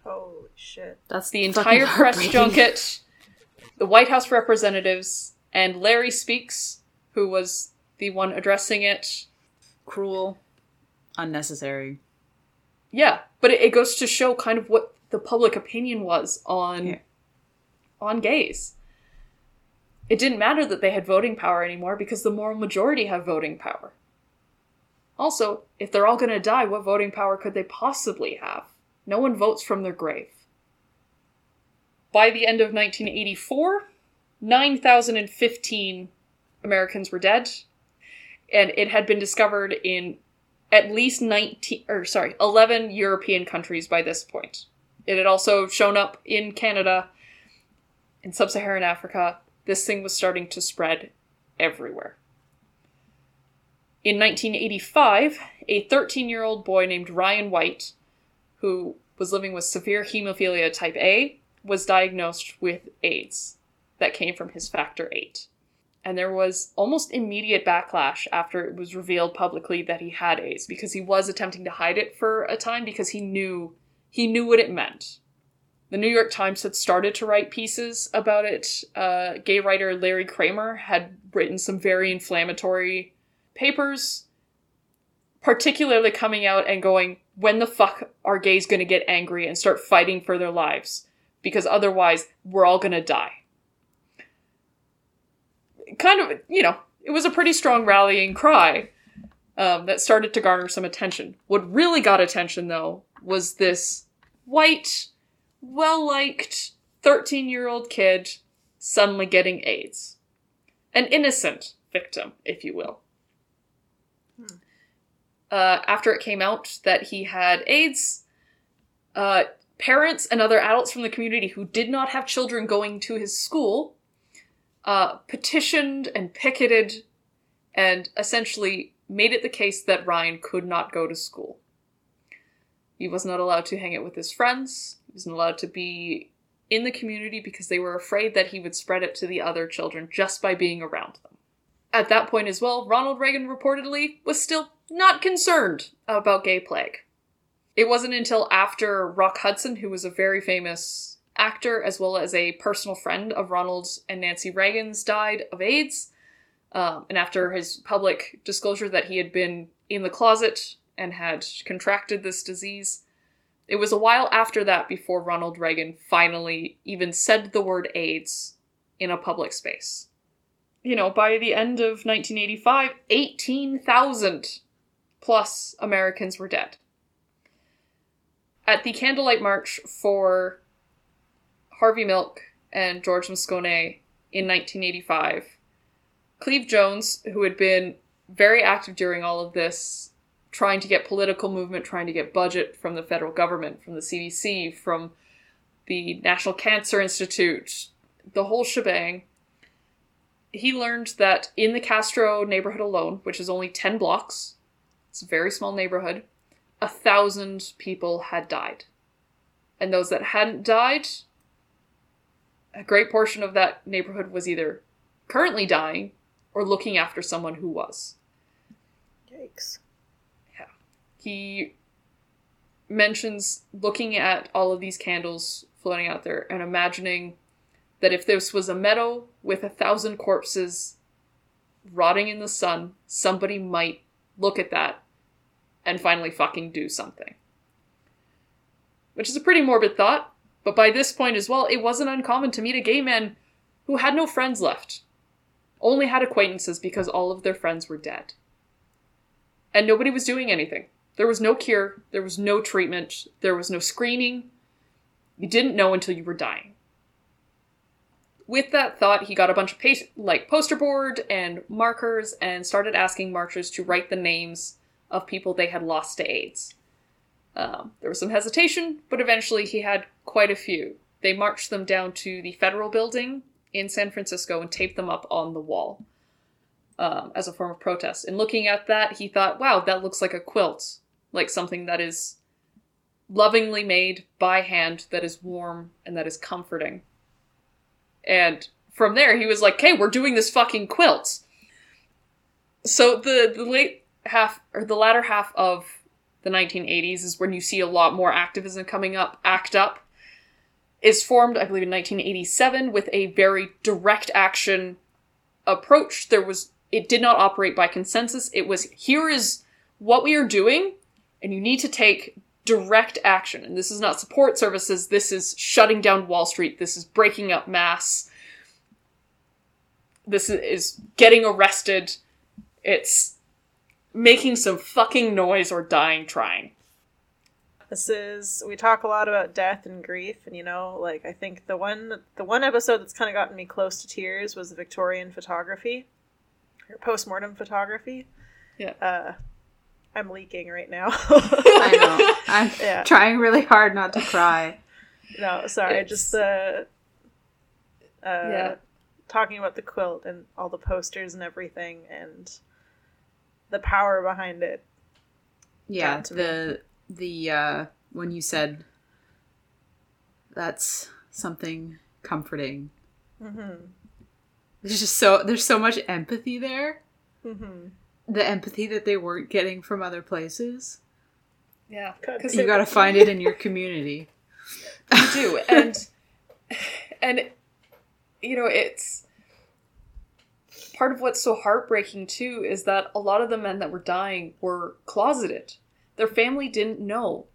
[SPEAKER 3] Holy shit.
[SPEAKER 2] That's
[SPEAKER 3] the entire press junket, the White House representatives, and Larry Speakes, who was the one addressing it.
[SPEAKER 2] Cruel, unnecessary.
[SPEAKER 3] Yeah, but it, it goes to show kind of what the public opinion was on
[SPEAKER 2] yeah.
[SPEAKER 3] on gays. It didn't matter that they had voting power anymore because the moral majority have voting power. Also, if they're all going to die, what voting power could they possibly have? No one votes from their grave. By the end of 1984, 9,015 Americans were dead, and it had been discovered in at least 19 or sorry, 11 European countries by this point. It had also shown up in Canada, in sub-Saharan Africa. This thing was starting to spread everywhere. In 1985, a 13-year-old boy named Ryan White, who was living with severe hemophilia type A, was diagnosed with AIDS that came from his factor 8 and there was almost immediate backlash after it was revealed publicly that he had AIDS because he was attempting to hide it for a time because he knew he knew what it meant. The New York Times had started to write pieces about it. Uh, gay writer Larry Kramer had written some very inflammatory papers, particularly coming out and going, "When the fuck are gays going to get angry and start fighting for their lives? Because otherwise, we're all going to die." kind of, you know, it was a pretty strong rallying cry um, that started to garner some attention. What really got attention, though, was this white, well liked 13 year old kid suddenly getting AIDS. An innocent victim, if you will. Uh, after it came out that he had AIDS, uh, parents and other adults from the community who did not have children going to his school uh, petitioned and picketed and essentially made it the case that Ryan could not go to school. He was not allowed to hang out with his friends. Wasn't allowed to be in the community because they were afraid that he would spread it to the other children just by being around them. At that point as well, Ronald Reagan reportedly was still not concerned about gay plague. It wasn't until after Rock Hudson, who was a very famous actor as well as a personal friend of Ronald and Nancy Reagan's, died of AIDS, um, and after his public disclosure that he had been in the closet and had contracted this disease, it was a while after that before Ronald Reagan finally even said the word AIDS in a public space. You know, by the end of 1985, 18,000 plus Americans were dead. At the Candlelight March for Harvey Milk and George Moscone in 1985, Cleve Jones, who had been very active during all of this, trying to get political movement, trying to get budget from the federal government, from the CDC, from the National Cancer Institute, the whole shebang, he learned that in the Castro neighborhood alone, which is only 10 blocks, it's a very small neighborhood, a thousand people had died. And those that hadn't died, a great portion of that neighborhood was either currently dying or looking after someone who was.
[SPEAKER 1] Yikes.
[SPEAKER 3] He mentions looking at all of these candles floating out there and imagining that if this was a meadow with a thousand corpses rotting in the sun, somebody might look at that and finally fucking do something. Which is a pretty morbid thought, but by this point as well, it wasn't uncommon to meet a gay man who had no friends left, only had acquaintances because all of their friends were dead. And nobody was doing anything. There was no cure, there was no treatment, there was no screening. You didn't know until you were dying. With that thought, he got a bunch of pa- like poster board and markers and started asking marchers to write the names of people they had lost to AIDS. Um, there was some hesitation, but eventually he had quite a few. They marched them down to the federal building in San Francisco and taped them up on the wall um, as a form of protest. And looking at that, he thought, wow, that looks like a quilt, like something that is lovingly made by hand, that is warm and that is comforting. And from there, he was like, "Okay, we're doing this fucking quilt." So the the late half or the latter half of the 1980s is when you see a lot more activism coming up, ACT UP, is formed, I believe, in 1987 with a very direct action approach. There was it did not operate by consensus. It was here is what we are doing, and you need to take direct action. And this is not support services. This is shutting down Wall Street. This is breaking up mass. This is getting arrested. It's making some fucking noise or dying trying.
[SPEAKER 1] This is we talk a lot about death and grief, and you know, like I think the one the one episode that's kind of gotten me close to tears was the Victorian photography, or postmortem photography.
[SPEAKER 3] Yeah.
[SPEAKER 1] Uh, I'm leaking right now.
[SPEAKER 2] I know. [LAUGHS] I'm
[SPEAKER 1] Yeah.
[SPEAKER 2] trying really hard not to cry.
[SPEAKER 1] no, sorry,
[SPEAKER 3] It's-
[SPEAKER 1] just uh, uh,
[SPEAKER 3] Yeah.
[SPEAKER 1] talking about the quilt and all the posters and everything, and the power behind it.
[SPEAKER 2] Yeah,
[SPEAKER 1] to me.
[SPEAKER 2] the the uh when you said that's something comforting.
[SPEAKER 1] Mm-hmm.
[SPEAKER 2] There's just so there's so much empathy there.
[SPEAKER 1] Mm-hmm.
[SPEAKER 2] The empathy that they weren't getting from other places.
[SPEAKER 3] Yeah. Because
[SPEAKER 2] You got to find it in your [LAUGHS] community.
[SPEAKER 3] you do. [LAUGHS] And and you know, it's part of what's so heartbreaking too is that a lot of the men that were dying were closeted. Their family didn't know.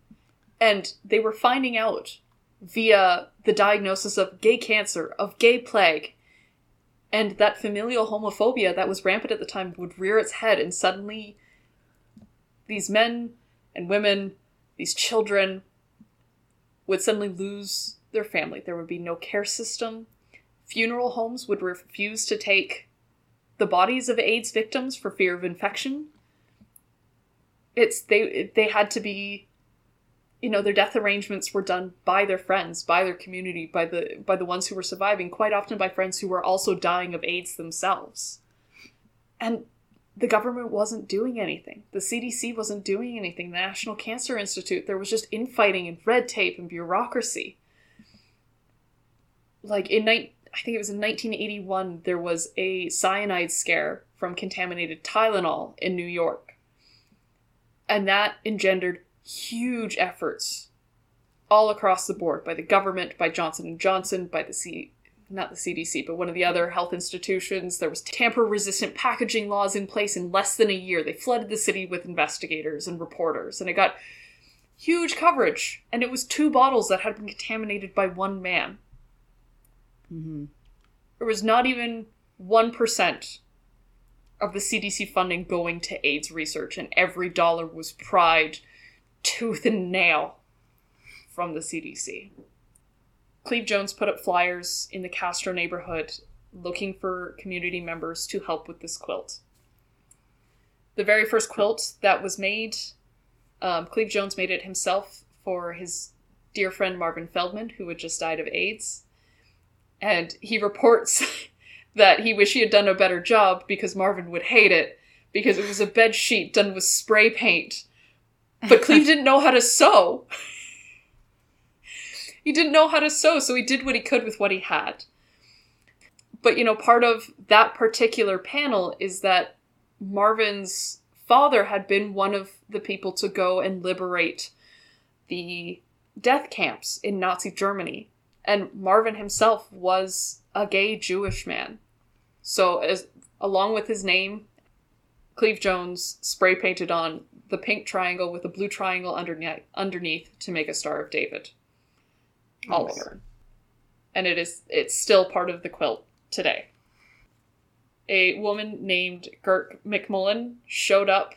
[SPEAKER 3] And they were finding out via the diagnosis of gay cancer, of gay plague. And that familial homophobia that was rampant at the time would rear its head, and suddenly these men and women, these children, would suddenly lose their family. There would be no care system. Funeral homes would refuse to take the bodies of AIDS victims for fear of infection. It's they they had to be you know their death arrangements were done by their friends, by their community, by the by the ones who were surviving, quite often by friends who were also dying of AIDS themselves. And the government wasn't doing anything. The CDC wasn't doing anything. The National Cancer Institute, there was just infighting and red tape and bureaucracy. Like in night, I think it was in 1981, there was a cyanide scare from contaminated Tylenol in New York. And that engendered huge efforts all across the board by the government, by Johnson and Johnson, by the C not the CDC, but one of the other health institutions. There was tamper resistant packaging laws in place in less than a year. They flooded the city with investigators and reporters, and it got huge coverage. And it was two bottles that had been contaminated by one man.
[SPEAKER 2] Mm-hmm.
[SPEAKER 3] There was not even 1% of the CDC funding going to AIDS research, and every dollar was pried tooth and nail from the CDC. Cleve Jones put up flyers in the Castro neighborhood looking for community members to help with this quilt. The very first quilt that was made, um, Cleve Jones made it himself for his dear friend Marvin Feldman, who had just died of AIDS. And he reports [LAUGHS] that he wished he had done a better job because Marvin would hate it because it was a bed sheet done with spray paint. But Cleve [LAUGHS] didn't know how to sew. he didn't know how to sew, so he did what he could with what he had. But you know, part of that particular panel is that Marvin's father had been one of the people to go and liberate the death camps in Nazi Germany. And Marvin himself was a gay Jewish man. So, as along with his name, Cleve Jones spray painted on the pink triangle with a blue triangle underneath, underneath to make a Star of David all
[SPEAKER 2] Nice.
[SPEAKER 3] over. And it is it's still part of the quilt today. A woman named Gert McMullan showed up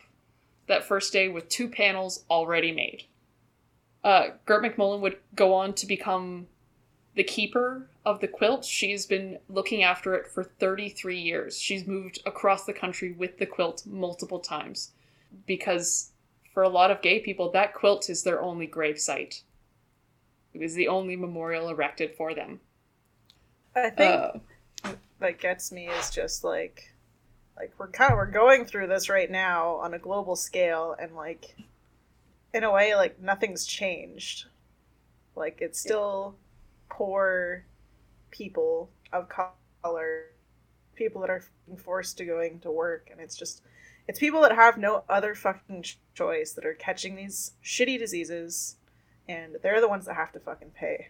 [SPEAKER 3] that first day with two panels already made. Uh, Gert McMullan would go on to become the keeper of the quilt. She's been looking after it for 33 years. She's moved across the country with the quilt multiple times because for a lot of gay people, that quilt is their only grave site. It was the only memorial erected for them.
[SPEAKER 1] I think
[SPEAKER 3] Uh,
[SPEAKER 1] that gets me is just like like we're kind of we're going through this right now on a global scale and like in a way like nothing's changed like it's still poor people of color people that are forced to going to work and it's just it's people that have no other fucking choice that are catching these shitty diseases and they're the ones that have to fucking pay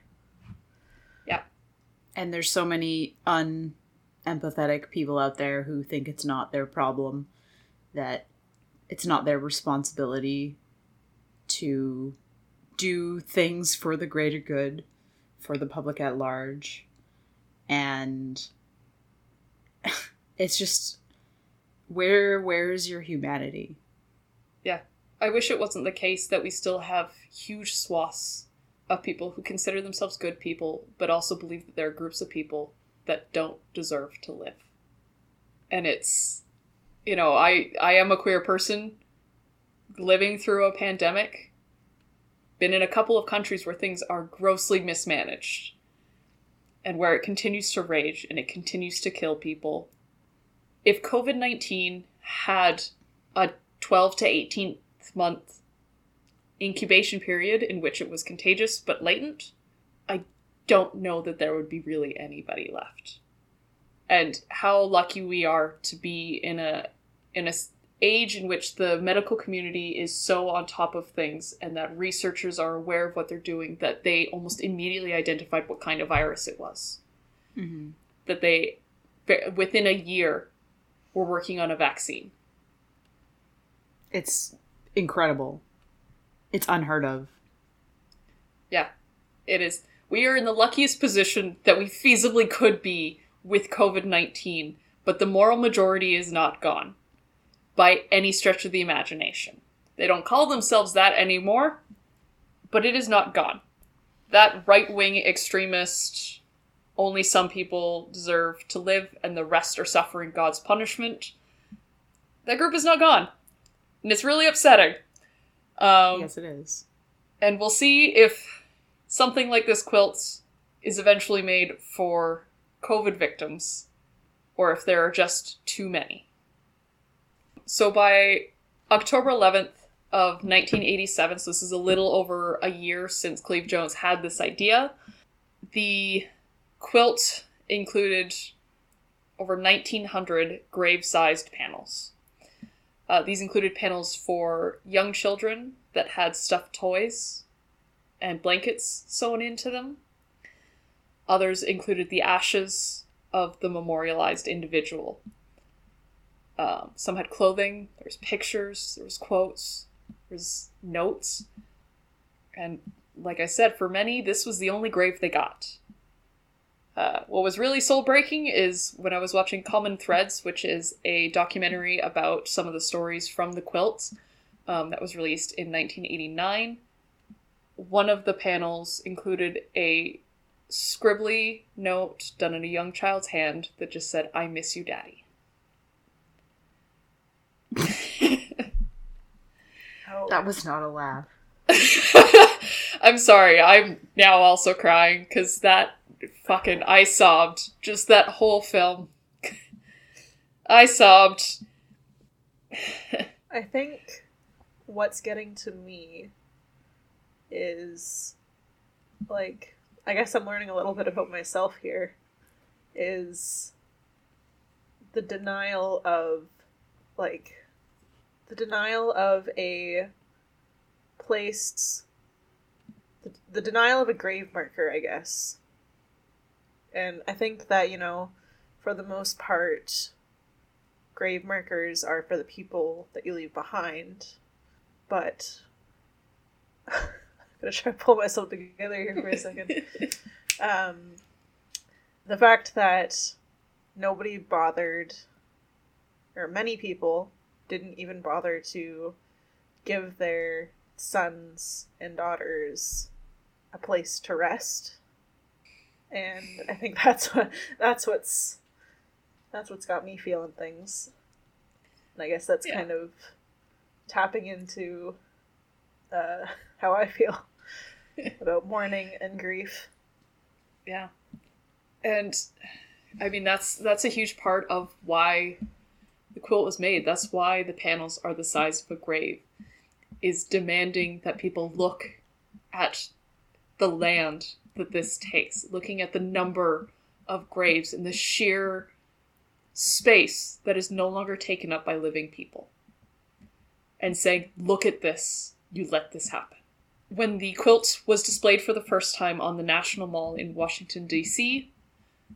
[SPEAKER 3] Yeah.
[SPEAKER 2] And there's so many unempathetic people out there who think it's not their problem, that it's not their responsibility to do things for the greater good, for the public at large. And [LAUGHS] it's just where where's your humanity?
[SPEAKER 3] Yeah. I wish it wasn't the case that we still have huge swaths of people who consider themselves good people, but also believe that there are groups of people that don't deserve to live. And it's, you know, I I am a queer person living through a pandemic. Been in a couple of countries where things are grossly mismanaged and where it continues to rage and it continues to kill people. If COVID 19 had a 12 to 18 month incubation period in which it was contagious but latent, I don't know that there would be really anybody left. And how lucky we are to be in a in a age in which the medical community is so on top of things and that researchers are aware of what they're doing that they almost immediately identified what kind of virus it was.
[SPEAKER 2] Mm-hmm.
[SPEAKER 3] That they within a year were working on a vaccine.
[SPEAKER 2] It's incredible. It's unheard of.
[SPEAKER 3] Yeah, it is. We are in the luckiest position that we feasibly could be with COVID 19, but the moral majority is not gone by any stretch of the imagination. They don't call themselves that anymore, but it is not gone. That right wing extremist, only some people deserve to live and the rest are suffering God's punishment, that group is not gone. And it's really upsetting. Um,
[SPEAKER 2] yes, it is.
[SPEAKER 3] And we'll see if something like this quilt is eventually made for COVID victims or if there are just too many. So by October 11th of 1987, so this is a little over a year since Cleve Jones had this idea, the quilt included over 1900 grave sized panels. Uh, these included panels for young children that had stuffed toys and blankets sewn into them. Others included the ashes of the memorialized individual. Um, some had clothing, there was pictures, there was quotes, there was notes. And like I said, for many, this was the only grave they got. Uh, what was really soul breaking is when I was watching Common Threads, which is a documentary about some of the stories from the quilts um, that was released in 1989. One of the panels included a scribbly note done in a young child's hand that just said, I miss you, Daddy.
[SPEAKER 1] Oh,
[SPEAKER 2] That was not a laugh. [LAUGHS]
[SPEAKER 3] I'm sorry, I'm now also crying because that fucking. I sobbed. Just that whole film. I sobbed.
[SPEAKER 1] I think what's getting to me is like I guess I'm learning a little bit about myself here is the denial of like the denial of a place the, the denial of a grave marker, I guess. And I think that, you know, for the most part, grave markers are for the people that you leave behind. But [LAUGHS] I'm gonna try to pull myself together here for a second. [LAUGHS] um, the fact that nobody bothered, or many people didn't even bother to give their sons and daughters a place to rest. And I think [LAUGHS] that's what that's what's that's what's got me feeling things. And I guess that's
[SPEAKER 3] Yeah.
[SPEAKER 1] kind of tapping into uh, [LAUGHS] how I feel [LAUGHS] about mourning and grief.
[SPEAKER 3] Yeah. And I mean that's that's a huge part of why the quilt was made. That's why the panels are the size of a grave. Is demanding that people look at the land that this takes, looking at the number of graves and the sheer space that is no longer taken up by living people. And saying, look at this, you let this happen. when the quilt was displayed for the first time on the National Mall in Washington, D.C.,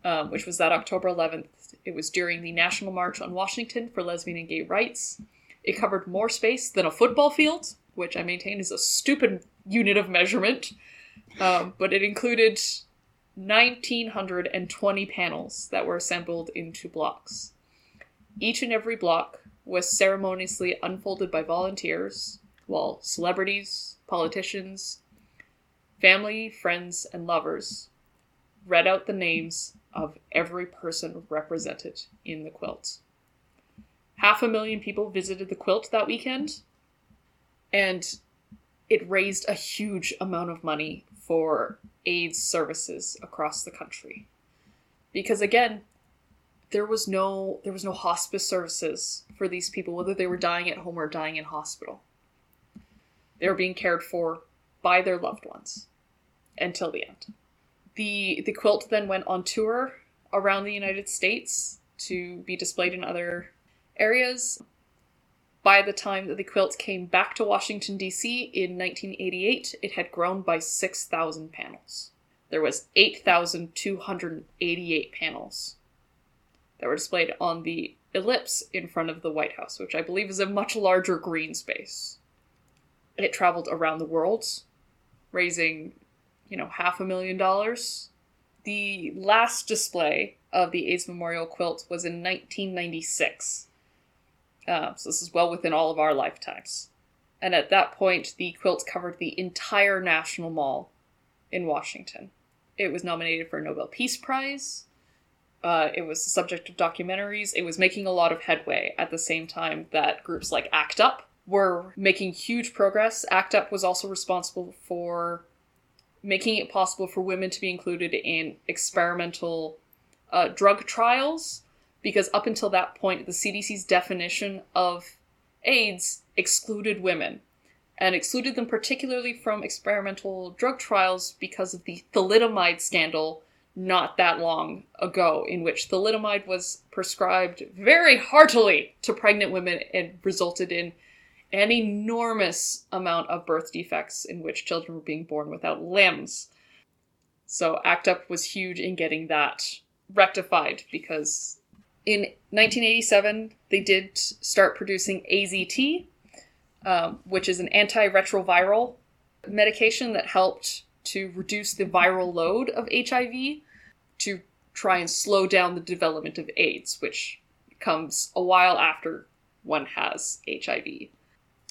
[SPEAKER 3] um, which was that October 11th. It was during the National March on Washington for lesbian and gay rights. It covered more space than a football field, which I maintain is a stupid unit of measurement. Um, but it included 1,920 panels that were assembled into blocks. Each and every block was ceremoniously unfolded by volunteers, while celebrities, politicians, family, friends, and lovers read out the names of every person represented in the quilt. Half a million people visited the quilt that weekend, and it raised a huge amount of money for AIDS services across the country. Because again, there was no there was no hospice services for these people whether they were dying at home or dying in hospital. They were being cared for by their loved ones until the end. The the quilt then went on tour around the United States to be displayed in other areas. By the time that the quilt came back to Washington D.C. in 1988, it had grown by 6,000 panels. There was 8,288 panels that were displayed on the ellipse in front of the White House, which I believe is a much larger green space. It traveled around the world, raising, you know, half a million dollars. The last display of the AIDS Memorial quilt was in 1996. Uh, so this is well within all of our lifetimes. And at that point, the quilt covered the entire National Mall in Washington. It was nominated for a Nobel Peace Prize. Uh, it was the subject of documentaries. It was making a lot of headway at the same time that groups like ACT UP were making huge progress. ACT UP was also responsible for making it possible for women to be included in experimental uh, drug trials, because up until that point, the CDC's definition of AIDS excluded women and excluded them particularly from experimental drug trials because of the thalidomide scandal not that long ago, in which thalidomide was prescribed very heartily to pregnant women and resulted in an enormous amount of birth defects in which children were being born without limbs. So ACT UP was huge in getting that rectified because in 1987 they did start producing AZT, um, which is an antiretroviral medication that helped to reduce the viral load of HIV to try and slow down the development of AIDS, which comes a while after one has HIV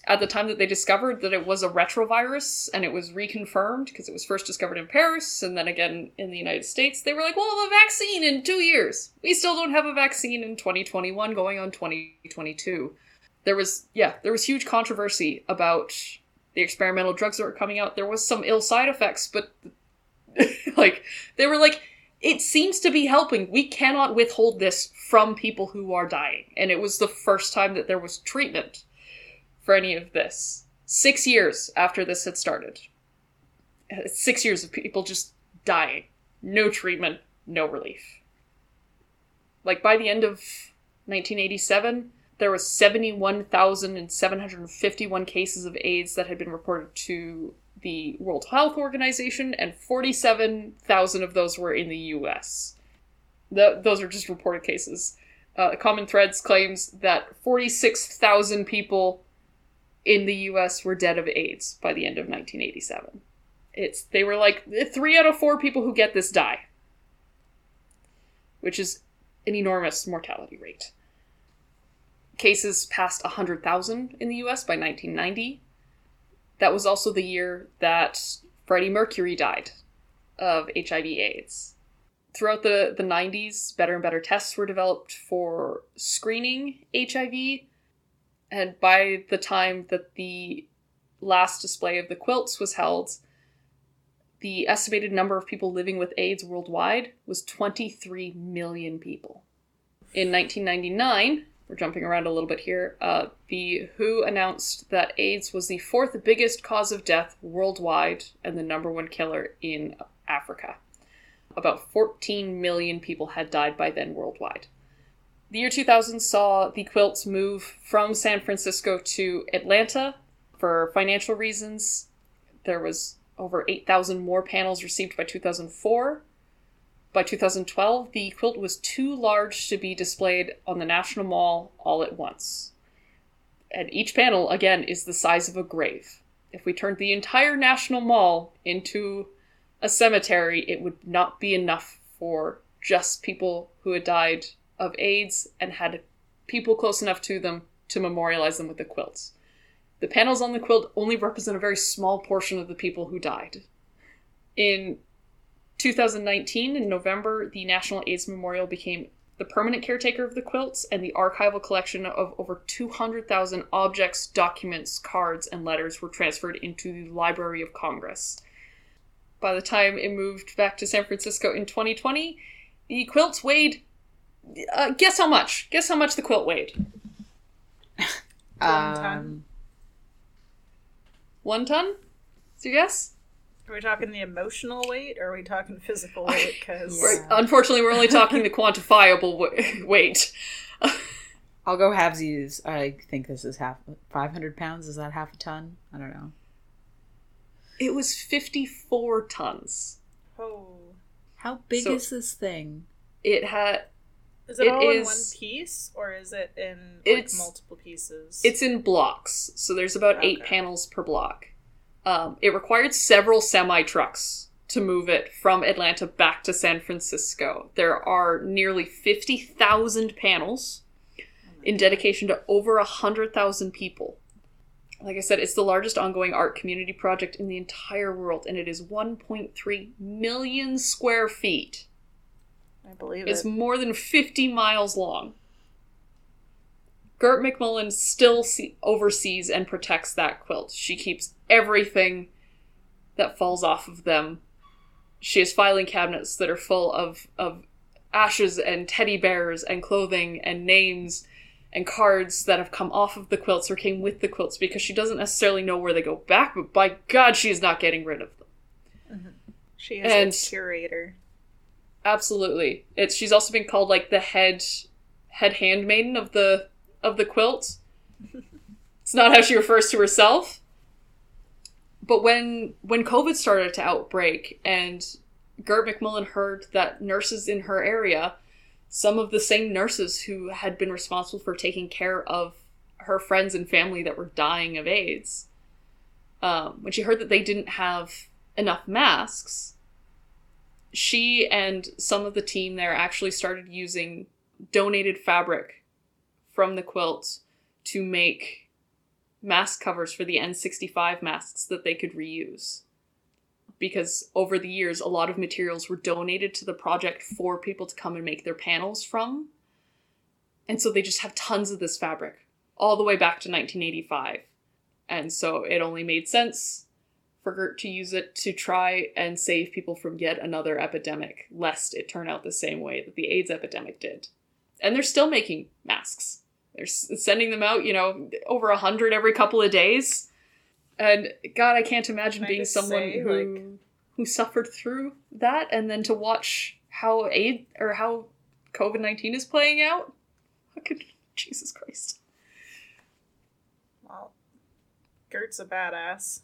[SPEAKER 3] at the time that they discovered that it was a retrovirus and it was reconfirmed because it was first discovered in Paris and then again in the United States, they were like, we'll a vaccine in two years. We still don't have a vaccine in 2021 going on 2022. There was, yeah, there was huge controversy about the experimental drugs that were coming out. There was some ill side effects, but [LAUGHS] like, they were like, it seems to be helping. We cannot withhold this from people who are dying. And it was the first time that there was treatment for any of this. Six years after this had started. Six years of people just dying. No treatment, no relief. Like by the end of 1987, there was 71,751 cases of AIDS that had been reported to the World Health Organization, and 47,000 of those were in the US. The, those are just reported cases. Uh, Common Threads claims that 46,000 people in the US were dead of AIDS by the end of 1987. It's they were like 3 out of 4 people who get this die. Which is an enormous mortality rate. Cases passed 100,000 in the US by 1990. That was also the year that Freddie Mercury died of HIV AIDS. Throughout the, the 90s, better and better tests were developed for screening HIV and by the time that the last display of the quilts was held, the estimated number of people living with AIDS worldwide was 23 million people. In 1999, we're jumping around a little bit here, uh, the WHO announced that AIDS was the fourth biggest cause of death worldwide and the number one killer in Africa. About 14 million people had died by then worldwide. The year 2000 saw the quilts move from San Francisco to Atlanta for financial reasons. There was over 8,000 more panels received by 2004. By 2012, the quilt was too large to be displayed on the National Mall all at once. And each panel, again, is the size of a grave. If we turned the entire National Mall into a cemetery, it would not be enough for just people who had died of AIDS and had people close enough to them to memorialize them with the quilts. The panels on the quilt only represent a very small portion of the people who died. In 2019, in November, the National AIDS Memorial became the permanent caretaker of the quilts and the archival collection of over 200,000 objects, documents, cards, and letters were transferred into the Library of Congress. By the time it moved back to San Francisco in 2020, the quilts weighed. Uh, guess how much? Guess how much the quilt weighed?
[SPEAKER 1] One [LAUGHS] ton?
[SPEAKER 2] Um,
[SPEAKER 3] One ton? Is you guess?
[SPEAKER 1] Are we talking the emotional weight or are we talking physical [LAUGHS] weight? Because
[SPEAKER 2] Yeah.
[SPEAKER 3] Unfortunately, we're only talking the quantifiable wa- [LAUGHS] weight.
[SPEAKER 2] I'll go halvesies. I think this is half 500 pounds. Is that half a ton? I don't know.
[SPEAKER 3] It was 54 tons.
[SPEAKER 1] oh,
[SPEAKER 2] How big
[SPEAKER 3] So-
[SPEAKER 2] is this thing?
[SPEAKER 3] It had
[SPEAKER 1] is it,
[SPEAKER 3] It
[SPEAKER 1] all in one piece or is it in like multiple pieces?
[SPEAKER 3] It's in blocks, so there's about eight panels per block. Um, it required several semi trucks to move it from Atlanta back to San Francisco. There are nearly 50,000 panels in dedication to over 100,000 people. Like I said, it's the largest ongoing art community project in the entire world, and it is 1.3 million square feet.
[SPEAKER 1] I believe
[SPEAKER 3] It's
[SPEAKER 1] it.
[SPEAKER 3] more than 50 miles long. Gert McMullan still see- oversees and protects that quilt. She keeps everything that falls off of them. She has filing cabinets that are full of, of ashes and teddy bears and clothing and names and cards that have come off of the quilts or came with the quilts because she doesn't necessarily know where they go back, but by God, she is not getting rid of them. Mm-hmm.
[SPEAKER 1] She is
[SPEAKER 3] and-
[SPEAKER 1] a curator.
[SPEAKER 3] Absolutely. It's she's also been called like the head head handmaiden of the of the quilt. [LAUGHS] it's not how she refers to herself. But when when COVID started to outbreak and Gert McMullan heard that nurses in her area, some of the same nurses who had been responsible for taking care of her friends and family that were dying of AIDS, um, when she heard that they didn't have enough masks, she and some of the team there actually started using donated fabric from the quilt to make mask covers for the N65 masks that they could reuse. Because over the years, a lot of materials were donated to the project for people to come and make their panels from. And so they just have tons of this fabric all the way back to 1985. And so it only made sense for Gert to use it to try and save people from yet another epidemic, lest it turn out the same way that the AIDS epidemic did. And they're still making masks. They're sending them out, you know, over a hundred every couple of days. And God, I can't imagine
[SPEAKER 1] Can
[SPEAKER 3] being someone
[SPEAKER 1] say,
[SPEAKER 3] who
[SPEAKER 1] like-
[SPEAKER 3] who suffered through that, and then to watch how AIDS or how COVID nineteen is playing out. Fucking Jesus Christ!
[SPEAKER 1] Well, Gert's a badass.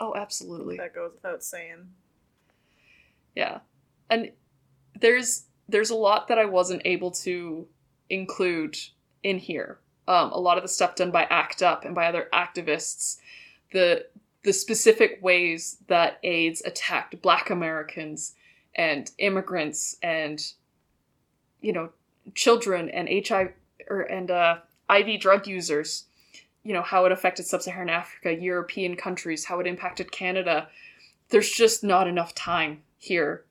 [SPEAKER 3] Oh, absolutely.
[SPEAKER 1] That goes without saying.
[SPEAKER 3] Yeah. And there's there's a lot that I wasn't able to include in here. Um, a lot of the stuff done by ACT UP and by other activists, the the specific ways that AIDS attacked Black Americans and immigrants and you know children and HIV or and uh, IV drug users. You know how it affected sub-Saharan Africa, European countries, how it impacted Canada. There's just not enough time here.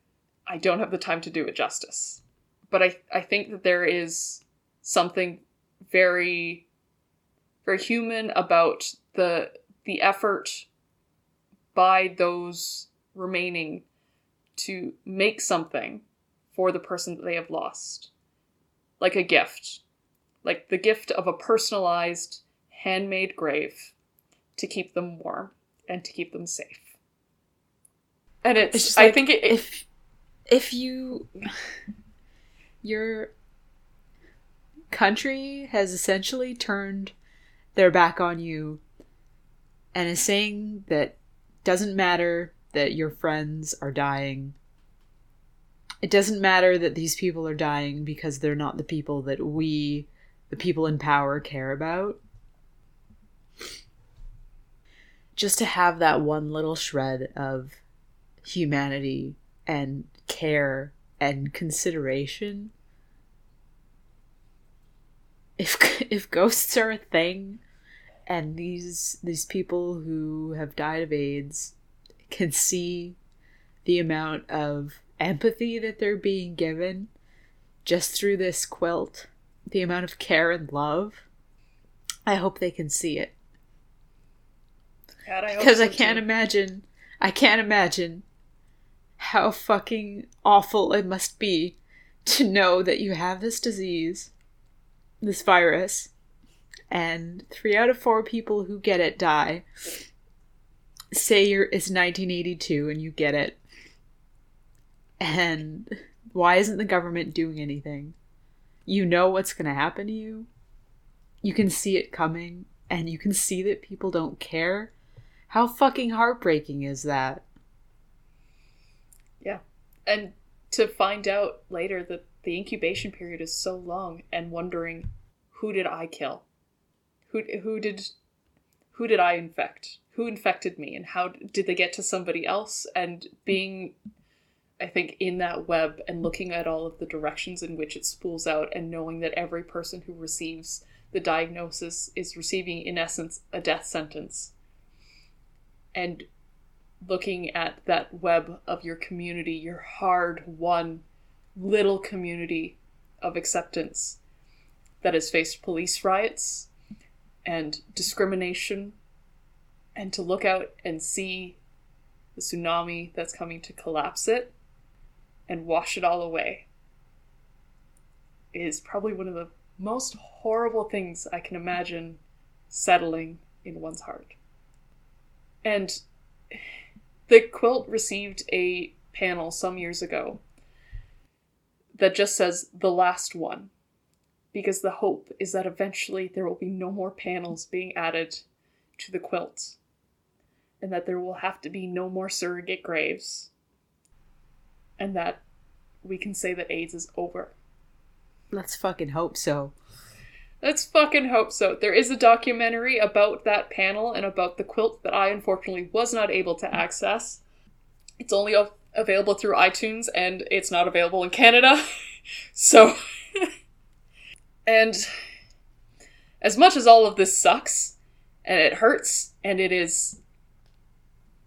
[SPEAKER 3] I don't have the time to do it justice. But I, I think that there is something very very human about the the effort by those remaining to make something for the person that they have lost. Like a gift. Like the gift of a personalized handmade grave to keep them warm and to keep them safe. And it's,
[SPEAKER 2] It's just
[SPEAKER 3] I think it, it
[SPEAKER 2] if if you your country has essentially turned their back on you and is saying that doesn't matter that your friends are dying. It doesn't matter that these people are dying because they're not the people that we, the people in power, care about. Just to have that one little shred of humanity and care and consideration. If [LAUGHS] if ghosts are a thing, and these these people who have died of AIDS can see the amount of empathy that they're being given just through this quilt, the amount of care and love. I hope they can see it.
[SPEAKER 3] God, I
[SPEAKER 2] Because
[SPEAKER 3] so
[SPEAKER 2] I can't
[SPEAKER 3] too.
[SPEAKER 2] imagine, I can't imagine how fucking awful it must be to know that you have this disease, this virus, and three out of four people who get it die. Say you're it's 1982 and you get it, and why isn't the government doing anything? You know what's going to happen to you. You can see it coming, and you can see that people don't care. How fucking heartbreaking is that?
[SPEAKER 3] Yeah. And to find out later that the incubation period is so long and wondering who did I kill? Who who did who did I infect? Who infected me and how did they get to somebody else and being I think in that web and looking at all of the directions in which it spools out and knowing that every person who receives the diagnosis is receiving in essence a death sentence and looking at that web of your community, your hard won little community of acceptance that has faced police riots and discrimination, and to look out and see the tsunami that's coming to collapse it and wash it all away is probably one of the most horrible things I can imagine settling in one's heart. And the quilt received a panel some years ago that just says the last one because the hope is that eventually there will be no more panels being added to the quilt and that there will have to be no more surrogate graves and that we can say that AIDS is over.
[SPEAKER 2] Let's fucking hope so.
[SPEAKER 3] Let's fucking hope so. There is a documentary about that panel and about the quilt that I unfortunately was not able to access. It's only available through iTunes and it's not available in Canada. [LAUGHS] so. [LAUGHS] and as much as all of this sucks and it hurts and it is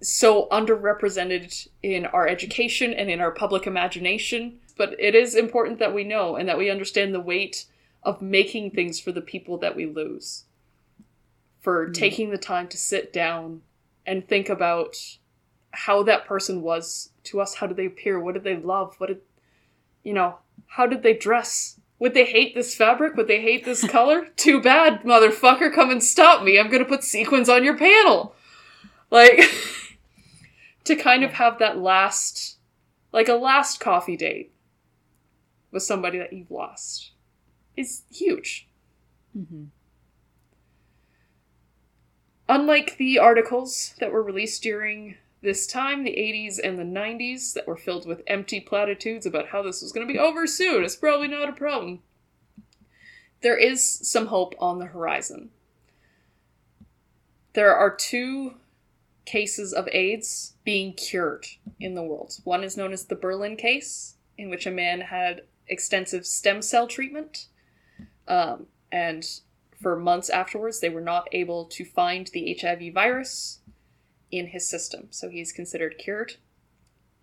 [SPEAKER 3] so underrepresented in our education and in our public imagination, but it is important that we know and that we understand the weight of making things for the people that we lose. For
[SPEAKER 2] Mm.
[SPEAKER 3] taking the time to sit down and think about how that person was to us. How did they appear? What did they love? What did, you know, how did they dress? Would they hate this fabric? Would they hate this [LAUGHS] color? Too bad, motherfucker. Come and stop me. I'm gonna put sequins on your panel. Like, [LAUGHS] to kind of have that last, like a last coffee date with somebody that you've lost is huge.
[SPEAKER 2] Mm-hmm.
[SPEAKER 3] Unlike the articles that were released during this time, the 80s and the 90s, that were filled with empty platitudes about how this was going to be over soon, it's probably not a problem. There is some hope on the horizon. There are two cases of AIDS being cured in the world. One is known as the Berlin case, in which a man had extensive stem cell treatment. Um, and for months afterwards, they were not able to find the HIV virus in his system. So he's considered cured,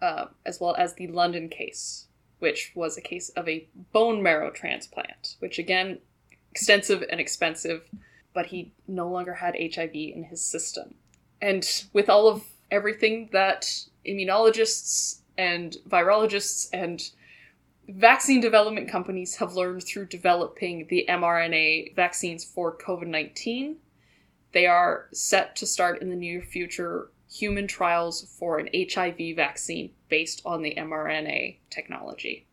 [SPEAKER 3] uh, as well as the London case, which was a case of a bone marrow transplant, which again, extensive and expensive, but he no longer had HIV in his system. And with all of everything that immunologists and virologists and vaccine development companies have learned through developing the mRNA vaccines for COVID 19. They are set to start in the near future human trials for an HIV vaccine based on the mRNA technology.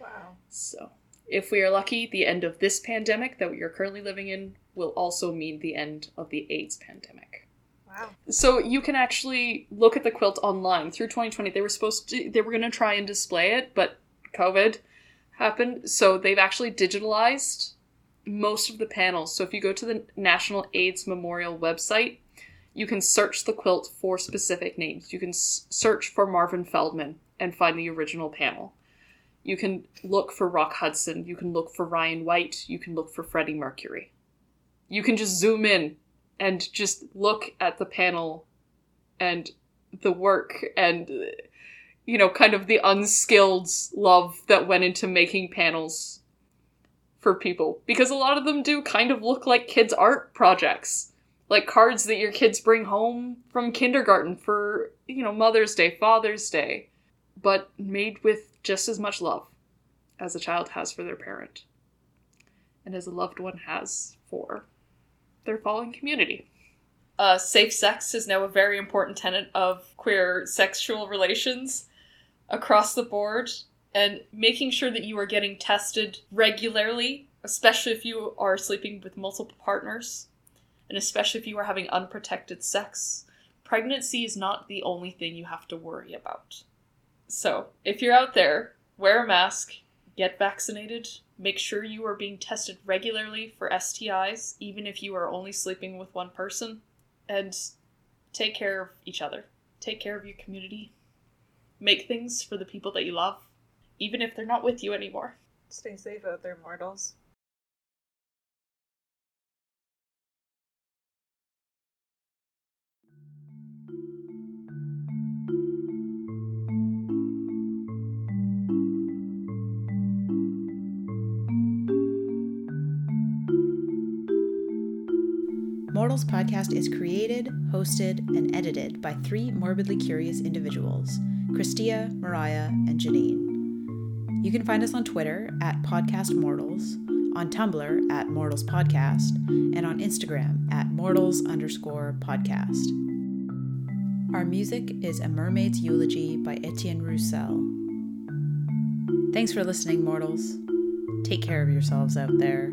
[SPEAKER 1] Wow.
[SPEAKER 3] So, if we are lucky, the end of this pandemic that we are currently living in will also mean the end of the AIDS pandemic.
[SPEAKER 1] Wow. Wow.
[SPEAKER 3] So you can actually look at the quilt online through 2020. They were supposed to, they were going to try and display it, but COVID happened. So they've actually digitalized most of the panels. So if you go to the National AIDS Memorial website, you can search the quilt for specific names. You can s- search for Marvin Feldman and find the original panel. You can look for Rock Hudson. You can look for Ryan White. You can look for Freddie Mercury. You can just zoom in and just look at the panel and the work and you know kind of the unskilled love that went into making panels for people. Because a lot of them do kind of look like kids art projects. Like cards that your kids bring home from kindergarten for you know mother's day father's day but made with just as much love as a child has for their parent and as a loved one has for their fallen community. Uh, safe sex is now a very important tenet of queer sexual relations across the board, and making sure that you are getting tested regularly, especially if you are sleeping with multiple partners, and especially if you are having unprotected sex. Pregnancy is not the only thing you have to worry about. So, if you're out there, wear a mask, get vaccinated, make sure you are being tested regularly for STIs, even if you are only sleeping with one person, and take care of each other. Take care of your community. Make things for the people that you love, even if they're not with you anymore.
[SPEAKER 1] Stay safe out there, mortals.
[SPEAKER 2] Mortals podcast is created, hosted, and edited by three morbidly curious individuals Christia, Mariah, and Janine. You can find us on Twitter at Podcast Mortals, on Tumblr at Mortals Podcast, and on Instagram at Mortals underscore podcast. Our music is A Mermaid's Eulogy by Etienne Roussel. Thanks for listening, mortals. Take care of yourselves out there.